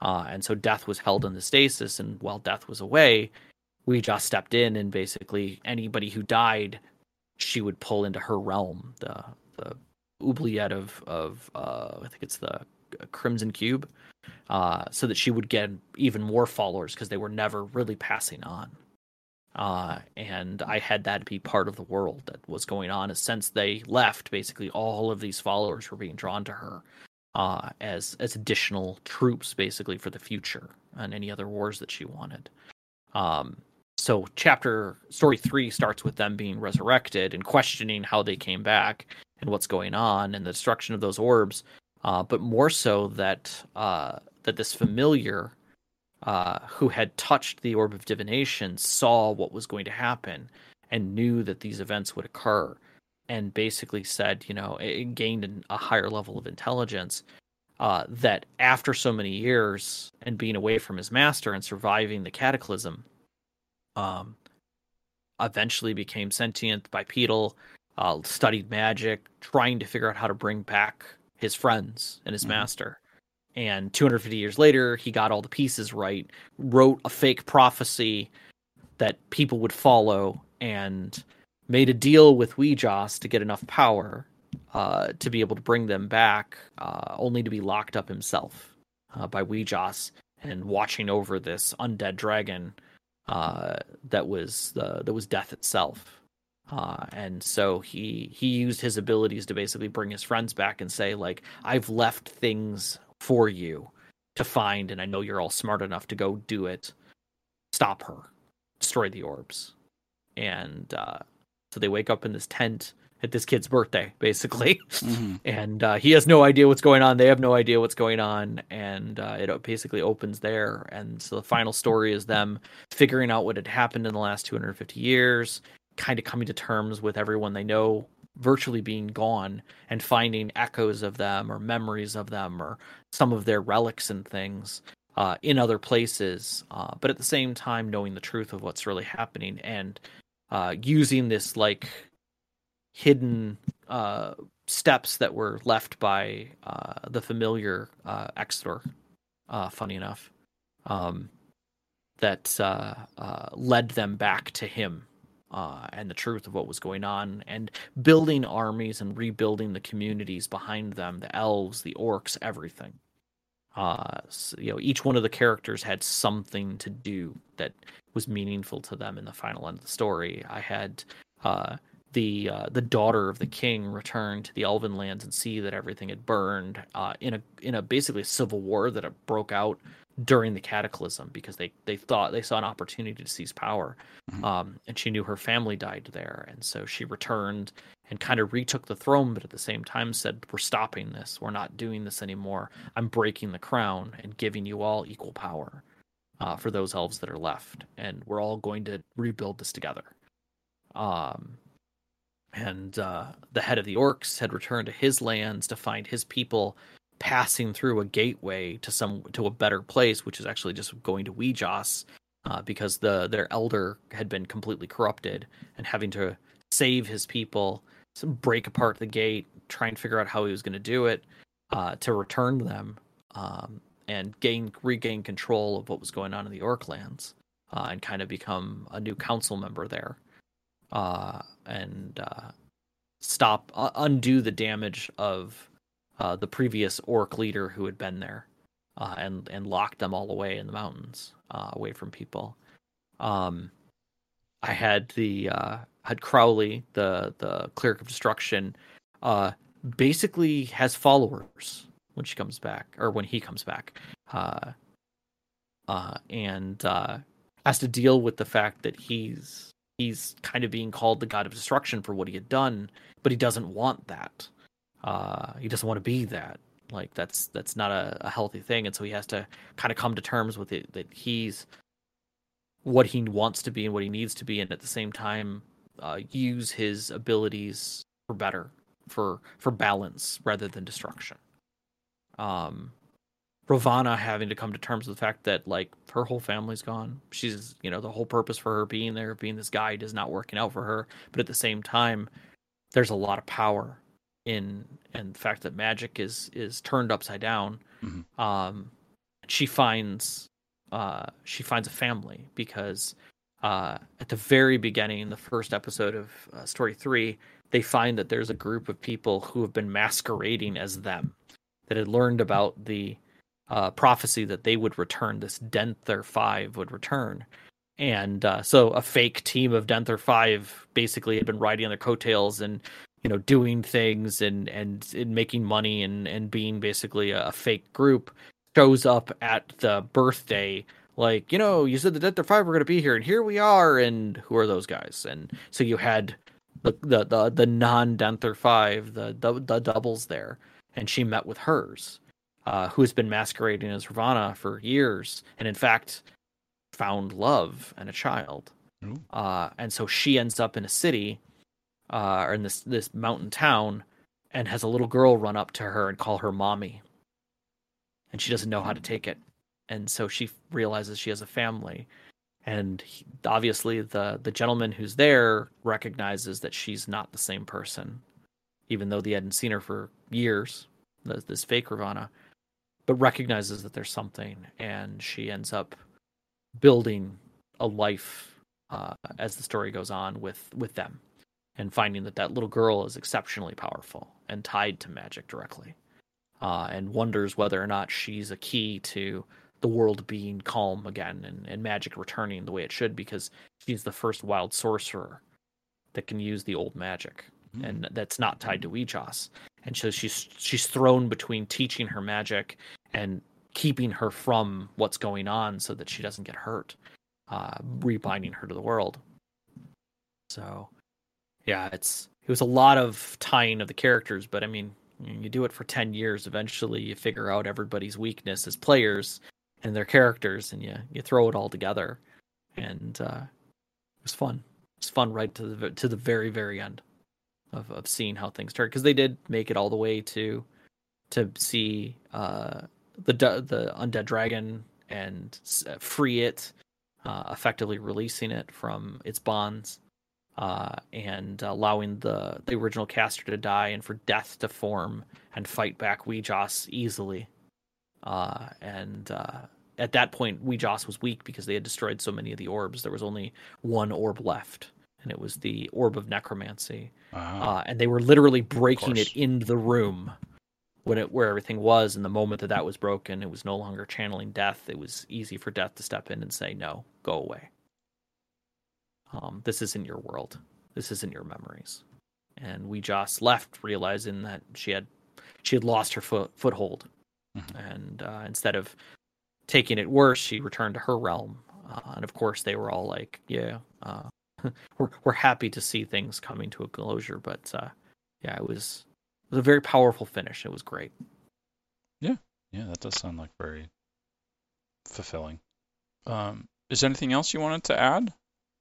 Uh, and so death was held in the stasis, and while death was away, we just stepped in and basically anybody who died, she would pull into her realm, the the oubliette of of uh, I think it's the Crimson Cube, uh, so that she would get even more followers because they were never really passing on. Uh, and I had that be part of the world that was going on. As since they left, basically all of these followers were being drawn to her uh, as as additional troops, basically for the future and any other wars that she wanted. Um, so chapter story three starts with them being resurrected and questioning how they came back and what's going on and the destruction of those orbs. Uh, but more so that uh, that this familiar uh, who had touched the orb of divination saw what was going to happen and knew that these events would occur and basically said, you know, it gained an, a higher level of intelligence uh, that after so many years and being away from his master and surviving the cataclysm, um, eventually became sentient, bipedal, uh, studied magic, trying to figure out how to bring back his friends and his Mhm. master. And 250 years later, he got all the pieces right, wrote a fake prophecy that people would follow, and made a deal with Wee Jas to get enough power uh, to be able to bring them back, uh, only to be locked up himself uh, by Wee Jas and watching over this undead dragon uh, that was the that was death itself. Uh, and so he he used his abilities to basically bring his friends back and say like I've left things for you to find, and I know you're all smart enough to go do it. Stop her, destroy the orbs, and uh, so they wake up in this tent at this kid's birthday, basically Mhm. and uh, he has no idea what's going on. They have no idea what's going on, and uh, it basically opens there. And so the final story is them figuring out what had happened in the last 250 years, kind of coming to terms with everyone they know virtually being gone, and finding echoes of them or memories of them or some of their relics and things uh, in other places. Uh, but at the same time, knowing the truth of what's really happening and uh, using this like hidden uh, steps that were left by uh, the familiar uh, uh, funny enough, um, that led them back to him uh, and the truth of what was going on, and building armies and rebuilding the communities behind them, the elves, the orcs, everything. Uh, so, you know, each one of the characters had something to do that was meaningful to them in the final end of the story. I had uh, the uh, the daughter of the king return to the Elven lands and see that everything had burned uh, in a in a basically a civil war that broke out during the cataclysm because they they thought they saw an opportunity to seize power, Mhm. um, and she knew her family died there, and so she returned and kind of retook the throne, but at the same time said, "We're stopping this. We're not doing this anymore. I'm breaking the crown and giving you all equal power." Uh, for those elves that are left, and we're all going to rebuild this together. Um, and uh, the head of the orcs had returned to his lands to find his people passing through a gateway to some to a better place, which is actually just going to Wee Jas, uh, because the their elder had been completely corrupted and having to save his people, break apart the gate, try and figure out how he was going to do it uh, to return them um, and gain regain control of what was going on in the Orc lands uh, and kind of become a new council member there uh, and uh, stop undo the damage of uh, the previous orc leader who had been there uh, and and locked them all away in the mountains uh, away from people. Um, I had the uh, had Crowley, the the cleric of destruction, uh, basically has followers when she comes back or when he comes back, uh, and has to deal with the fact that he's he's kind of being called the god of destruction for what he had done, but he doesn't want that. Uh, he doesn't want to be that. Like that's that's not a, a healthy thing, and so he has to kind of come to terms with it that he's what he wants to be and what he needs to be, and at the same time uh, use his abilities for better, for for balance rather than destruction. Um, Ravana having to come to terms with the fact that like her whole family's gone. She's you know the whole purpose for her being there, being this guide, is not working out for her. But at the same time, there's a lot of power in and the fact that magic is is turned upside down. Mhm. Um, she finds uh she finds a family because uh at the very beginning, in the first episode of uh, story three, they find that there's a group of people who have been masquerading as them that had learned about the uh, prophecy that they would return. This Denther Five would return, and uh, so a fake team of Denther Five basically had been riding on their coattails and you know doing things and and, and making money and and being basically a, a fake group shows up at the birthday like you know you said the Denther Five were going to be here and here we are and who are those guys and so you had the the the, the non Denther Five the, the the doubles there and she met with hers uh, who has been masquerading as Ravana for years, and in fact found love and a child. Uh, and so she ends up in a city, uh, or in this this mountain town, and has a little girl run up to her and call her mommy. and she doesn't know how to take it. And so she realizes she has a family. And he, obviously, the, the gentleman who's there recognizes that she's not the same person, even though they hadn't seen her for years, this, this fake Ravana, but recognizes that there's something. And she ends up building a life uh, as the story goes on with, with them and finding that that little girl is exceptionally powerful and tied to magic directly uh, and wonders whether or not she's a key to the world being calm again and, and magic returning the way it should because she's the first wild sorcerer that can use the old magic mm. and that's not tied to Wee Jas. And so she's she's thrown between teaching her magic and keeping her from what's going on so that she doesn't get hurt, uh, rebinding her to the world. So yeah, it's it was a lot of tying of the characters, but I mean, you do it for 10 years eventually you figure out everybody's weakness as players and their characters and you you throw it all together. And uh, it was fun. It's fun right to the to the very very end of of seeing how things turn because they did make it all the way to to see uh, the the undead dragon and uh, free it uh, effectively releasing it from its bonds uh, and allowing the the original caster to die and for death to form and fight back Wee Jas easily. Uh, and uh, at that point, Wee Jas was weak because they had destroyed so many of the orbs. There was only one orb left, and it was the orb of necromancy. Uh, and they were literally breaking it in the room when it where everything was. And the moment that that was broken, it was no longer channeling death. It was easy for death to step in and say, "No, go away." Um, this isn't your world. This isn't your memories. And we just left, realizing that she had she had lost her foot, foothold, mm-hmm. and uh, instead of taking it worse, she returned to her realm. Uh, and of course, they were all like, "Yeah, uh, we're we're happy to see things coming to a closure." But uh, yeah, it was it was a very powerful finish. It was great. Yeah, yeah, that does sound like very fulfilling. Um, is there anything else you wanted to add?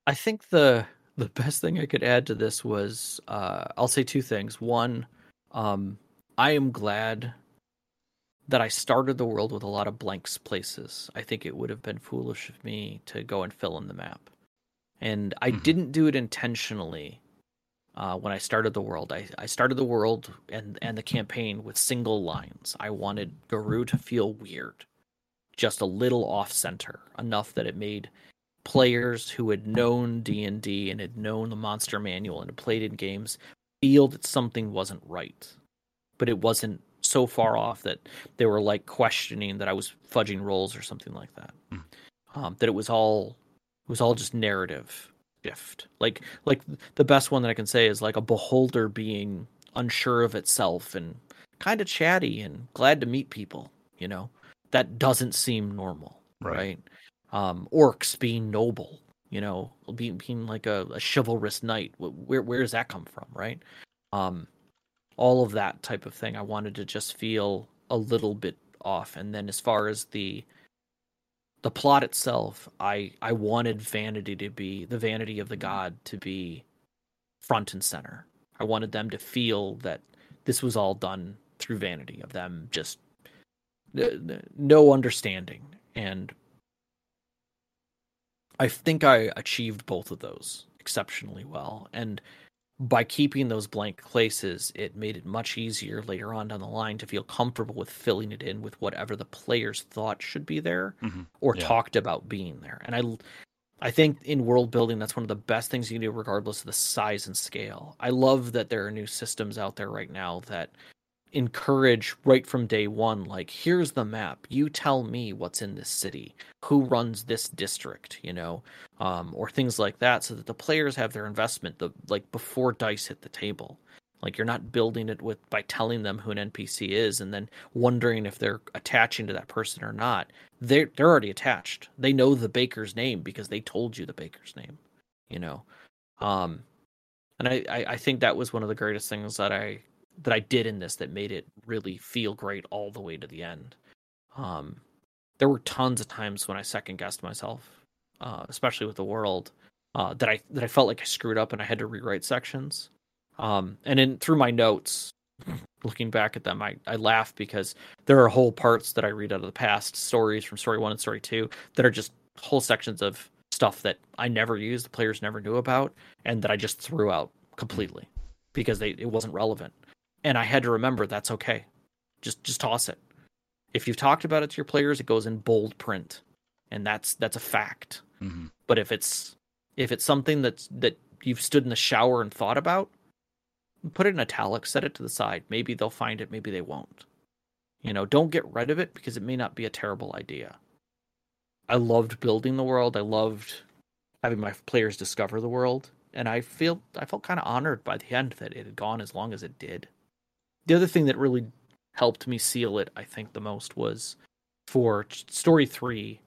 I think the the best thing I could add to this was uh, I'll say two things. One, um, I am glad that I started the world with a lot of blanks places. I think it would have been foolish of me to go and fill in the map. And I mm-hmm. didn't do it intentionally uh, when I started the world. I, I started the world and, and the campaign with single lines. I wanted Garou to feel weird, just a little off center, enough that it made players who had known D&D and had known the monster manual and had played in games feel that something wasn't right. But it wasn't so far off that they were like questioning that I was fudging rolls or something like that. Mm. Um, that it was all it was all just narrative shift. Like like the best one that I can say is like a beholder being unsure of itself and kind of chatty and glad to meet people, you know. That doesn't seem normal, right? right? Um, orcs being noble, you know, being being like a, a chivalrous knight. Where where does that come from, right? Um, all of that type of thing. I wanted to just feel a little bit off, and then as far as the the plot itself, I I wanted vanity to be the vanity of the god to be front and center. I wanted them to feel that this was all done through vanity of them just no understanding and I think I achieved both of those exceptionally well. And by keeping those blank places, it made it much easier later on down the line to feel comfortable with filling it in with whatever the players thought should be there mm-hmm. or yeah. talked about being there. And I I think in world building that's one of the best things you can do regardless of the size and scale. I love that there are new systems out there right now that encourage right from day one like here's the map. You tell me what's in this city. Who runs this district you know um, or things like that so that the players have their investment the like before dice hit the table. Like you're not building it with by telling them who an npc is and then wondering if they're attaching to that person or not. They're they're already attached. They know the baker's name because they told you the baker's name you know? Um and I, I, I think that was one of the greatest things that I that I did in this that made it really feel great all the way to the end. Um, there were tons of times when I second guessed myself, uh, especially with the world, uh, that I that I felt like I screwed up and I had to rewrite sections. Um, and in through my notes, looking back at them, I, I laugh because there are whole parts that I read out of the past stories from story one and story two that are just whole sections of stuff that I never used, the players never knew about, and that I just threw out completely because they it wasn't relevant. And I had to remember that's okay. Just just toss it. If you've talked about it to your players, it goes in bold print. And that's that's a fact. Mm-hmm. But if it's if it's something that's that you've stood in the shower and thought about, put it in italics, set it to the side. Maybe they'll find it, maybe they won't. You know, don't get rid of it because it may not be a terrible idea. I loved building the world. I loved having my players discover the world, and I feel I felt kind of honored by the end that it had gone as long as it did. The other thing that really helped me seal it, I think, the most was for story three.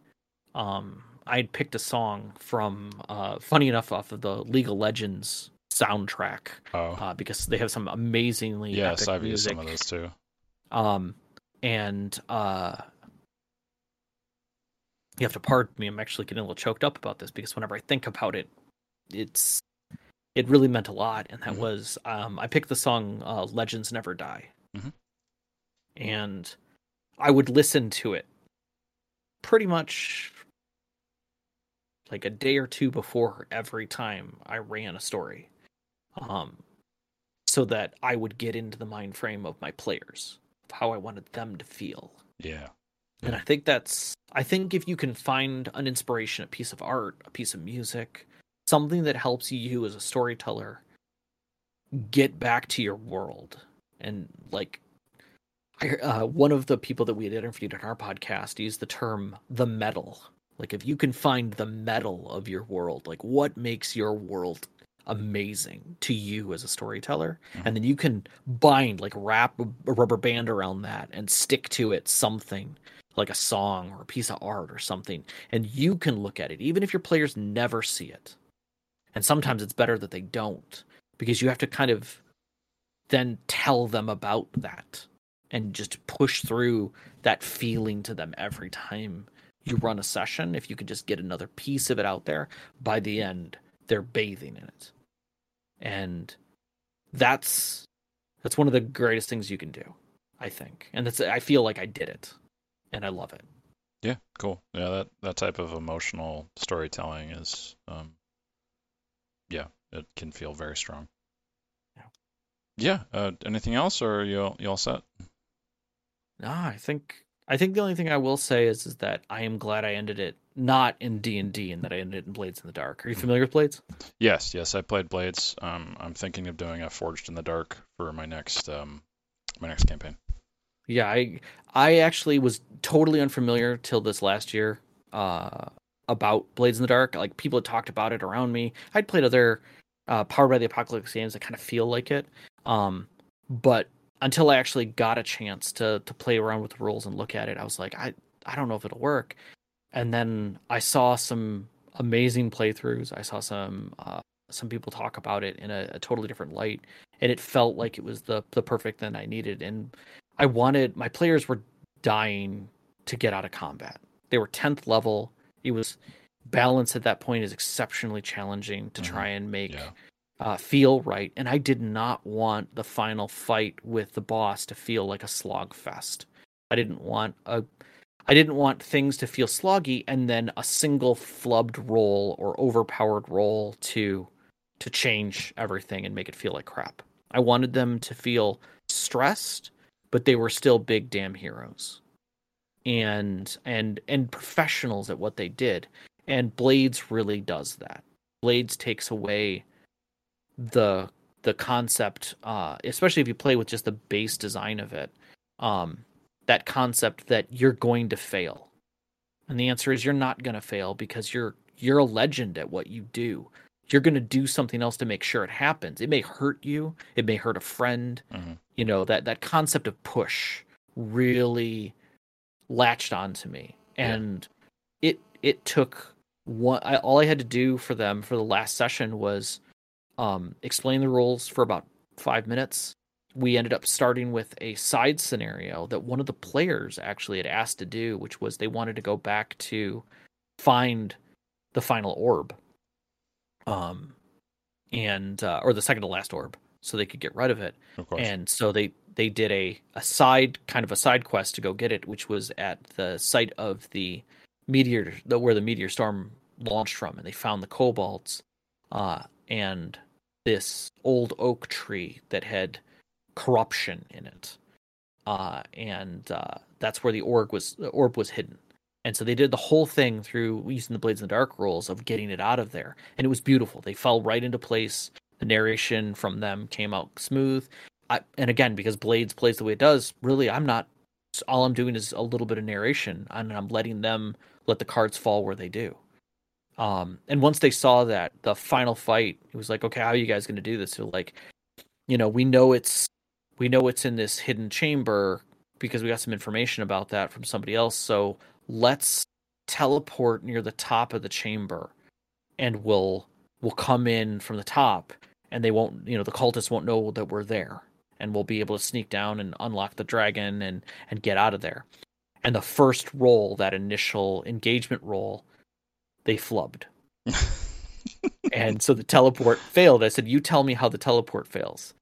Um, I had picked a song from, uh, funny enough, off of the League of Legends soundtrack Oh, uh, because they have some amazingly yes, epic I've used some of those too. Um, and uh, you have to pardon me. I'm actually getting a little choked up about this because whenever I think about it, it's it really meant a lot. And that Mhm. was um, I picked the song uh, "Legends Never Die," Mhm. and I would listen to it pretty much like a day or two before every time I ran a story, um, so that I would get into the mind frame of my players, of how I wanted them to feel. Yeah. And I think that's I think if you can find an inspiration, a piece of art, a piece of music, something that helps you as a storyteller get back to your world. And like I uh, one of the people that we had interviewed on our podcast used the term the metal. Like if you can find the metal of your world, like what makes your world amazing to you as a storyteller Mhm. and then you can bind like wrap a rubber band around that and stick to it something like a song or a piece of art or something and you can look at it even if your players never see it and sometimes it's better that they don't because you have to kind of then tell them about that and just push through that feeling to them every time you run a session if you can just get another piece of it out there by the end they're bathing in it. And that's that's one of the greatest things you can do i think. And that's i feel like i did it and i love it. Yeah, cool. Yeah, that that type of emotional storytelling is, um, it can feel very strong. Yeah. Yeah. Uh, anything else, or are you all- you all set? no i think i think the only thing i will say is is that i am glad i ended it not in d&d and that i ended it in blades in the dark are you familiar with blades Yes, yes, I played Blades. Um, I'm thinking of doing a Forged in the Dark for my next um, my next campaign. Yeah, I I actually was totally unfamiliar till this last year uh, about Blades in the Dark. Like people had talked about it around me. I'd played other uh, Powered by the Apocalypse games that kind of feel like it, um, but until I actually got a chance to to play around with the rules and look at it, I was like, I I don't know if it'll work. And then I saw some amazing playthroughs. I saw some uh, some people talk about it in a, a totally different light, and it felt like it was the the perfect thing I needed. And I wanted my players were dying to get out of combat. They were 10th level. It was balance at that point is exceptionally challenging to Mhm. try and make Yeah. uh, feel right. And I did not want the final fight with the boss to feel like a slog fest. I didn't want a I didn't want things to feel sloggy and then a single flubbed roll or overpowered roll to to change everything and make it feel like crap. I wanted them to feel stressed, but they were still big damn heroes. And and and professionals at what they did. And Blades really does that. Blades takes away the the concept uh especially if you play with just the base design of it. Um that concept that you're going to fail. And the answer is you're not going to fail because you're you're a legend at what you do. You're going to do something else to make sure it happens. It may hurt you, it may hurt a friend. Mhm. You know, that that concept of push really latched onto me. Yeah. And it it took one I, all I had to do for them for the last session was um explain the rules for about 5 minutes we ended up starting with a side scenario that one of the players actually had asked to do, which was they wanted to go back to find the final orb, um, and uh, or the second to last orb, so they could get rid of it. Of. And so they they did a a side kind of a side quest to go get it, which was at the site of the meteor, the, where the meteor storm launched from, and they found the kobolds, uh, and this old oak tree that had corruption in it, uh, and uh, that's where the orb was the orb was hidden. And so they did the whole thing through using the Blades in the Dark rules of getting it out of there, and it was beautiful. They fell right into place. The narration from them came out smooth. I, and again, because Blades plays the way it does, really, I'm not. All I'm doing is a little bit of narration, and I'm letting them let the cards fall where they do. Um, and once they saw that the final fight, it was like, okay, how are you guys going to do this? So like, you know, we know it's we know it's in this hidden chamber because we got some information about that from somebody else. So let's teleport near the top of the chamber, and we'll we'll come in from the top, and they won't, you know, the cultists won't know that we're there, and we'll be able to sneak down and unlock the dragon and and get out of there. And the first roll, that initial engagement roll, they flubbed. and so the teleport failed. I said, "You tell me how the teleport fails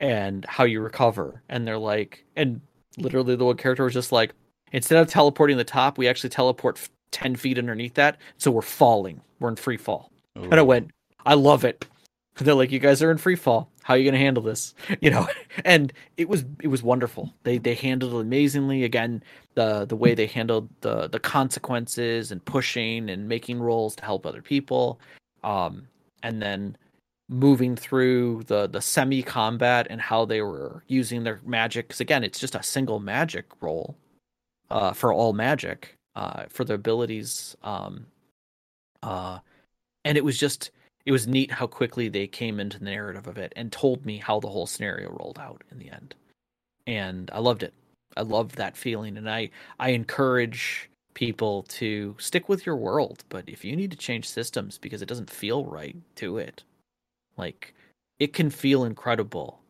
and how you recover." And they're like, and literally the one character was just like, instead of teleporting the top, we actually teleport ten feet underneath that, so we're falling. We're in free fall. Ooh. And I went, "I love it." They're like, "You guys are in free fall. How are you going to handle this?" You know, and it was it was wonderful. They they handled it amazingly. Again, the the way they handled the the consequences and pushing and making rolls to help other people, um, and then moving through the the semi combat and how they were using their magic. Because again, it's just a single magic roll uh, for all magic uh, for the abilities. Um, uh, and it was just it was neat how quickly they came into the narrative of it and told me how the whole scenario rolled out in the end. And I loved it. I loved that feeling, and I I encourage people to stick with your world. But if you need to change systems because it doesn't feel right, do it. Like it can feel incredible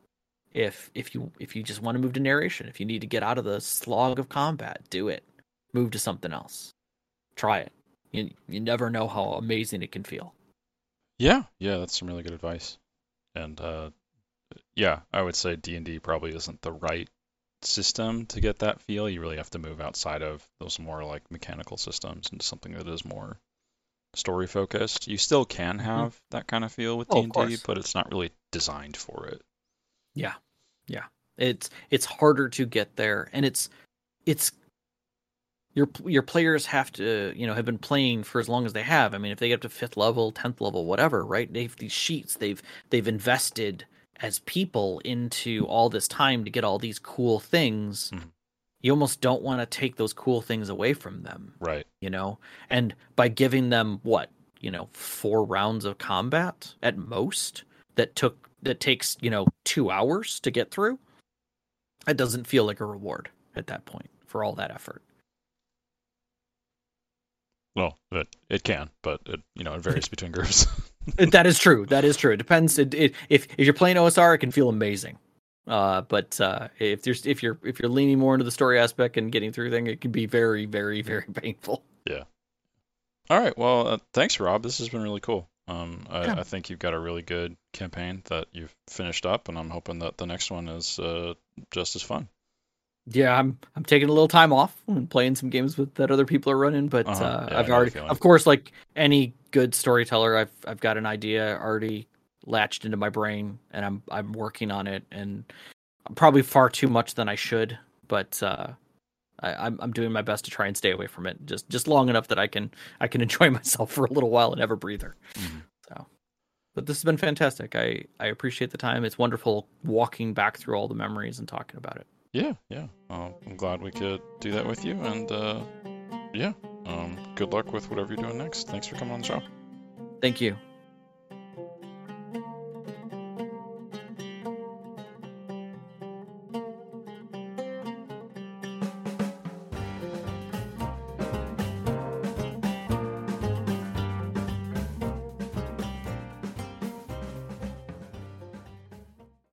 if if you if you just want to move to narration. If you need to get out of the slog of combat, do it. Move to something else. Try it. You you never know how amazing it can feel. Yeah, yeah, that's some really good advice. And uh, yeah, I would say D&D probably isn't the right system to get that feel. You really have to move outside of those more like mechanical systems into something that is more story focused. You still can have that kind of feel with Oh, D&D, but it's not really designed for it. Yeah. Yeah. It's it's harder to get there and it's it's your your players have to, you know, have been playing for as long as they have. I mean, if they get up to 5th level, 10th level, whatever, right? They've these sheets, they've they've invested as people into all this time to get all these cool things. Mhm. You almost don't want to take those cool things away from them Right. you know and by giving them what you know four rounds of combat at most that took that takes you know two hours to get through it doesn't feel like a reward at that point for all that effort Well, it, it can, but it you know it varies between groups. that is true that is true it depends it, it, if if you're playing osr it can feel amazing uh but uh if there's if you're if you're leaning more into the story aspect and getting through thing it can be very very very painful Yeah. All right. Well, uh, thanks, Rob. This has been really cool. Um, I, Yeah. I think you've got a really good campaign that you've finished up, and I'm hoping that the next one is uh, just as fun. Yeah, I'm I'm taking a little time off and playing some games with that other people are running, but Uh-huh. uh, Yeah, I've already, of course, like any good storyteller, I've I've got an idea already latched into my brain, and I'm I'm working on it, and I'm probably far too much than I should, but uh, I, I'm I'm doing my best to try and stay away from it, just just long enough that I can I can enjoy myself for a little while and have a breather. Mhm. So, but this has been fantastic. I I appreciate the time. It's wonderful walking back through all the memories and talking about it. Yeah, yeah. Uh, I'm glad we could do that with you, and uh, yeah. Um, good luck with whatever you're doing next. Thanks for coming on the show. Thank you.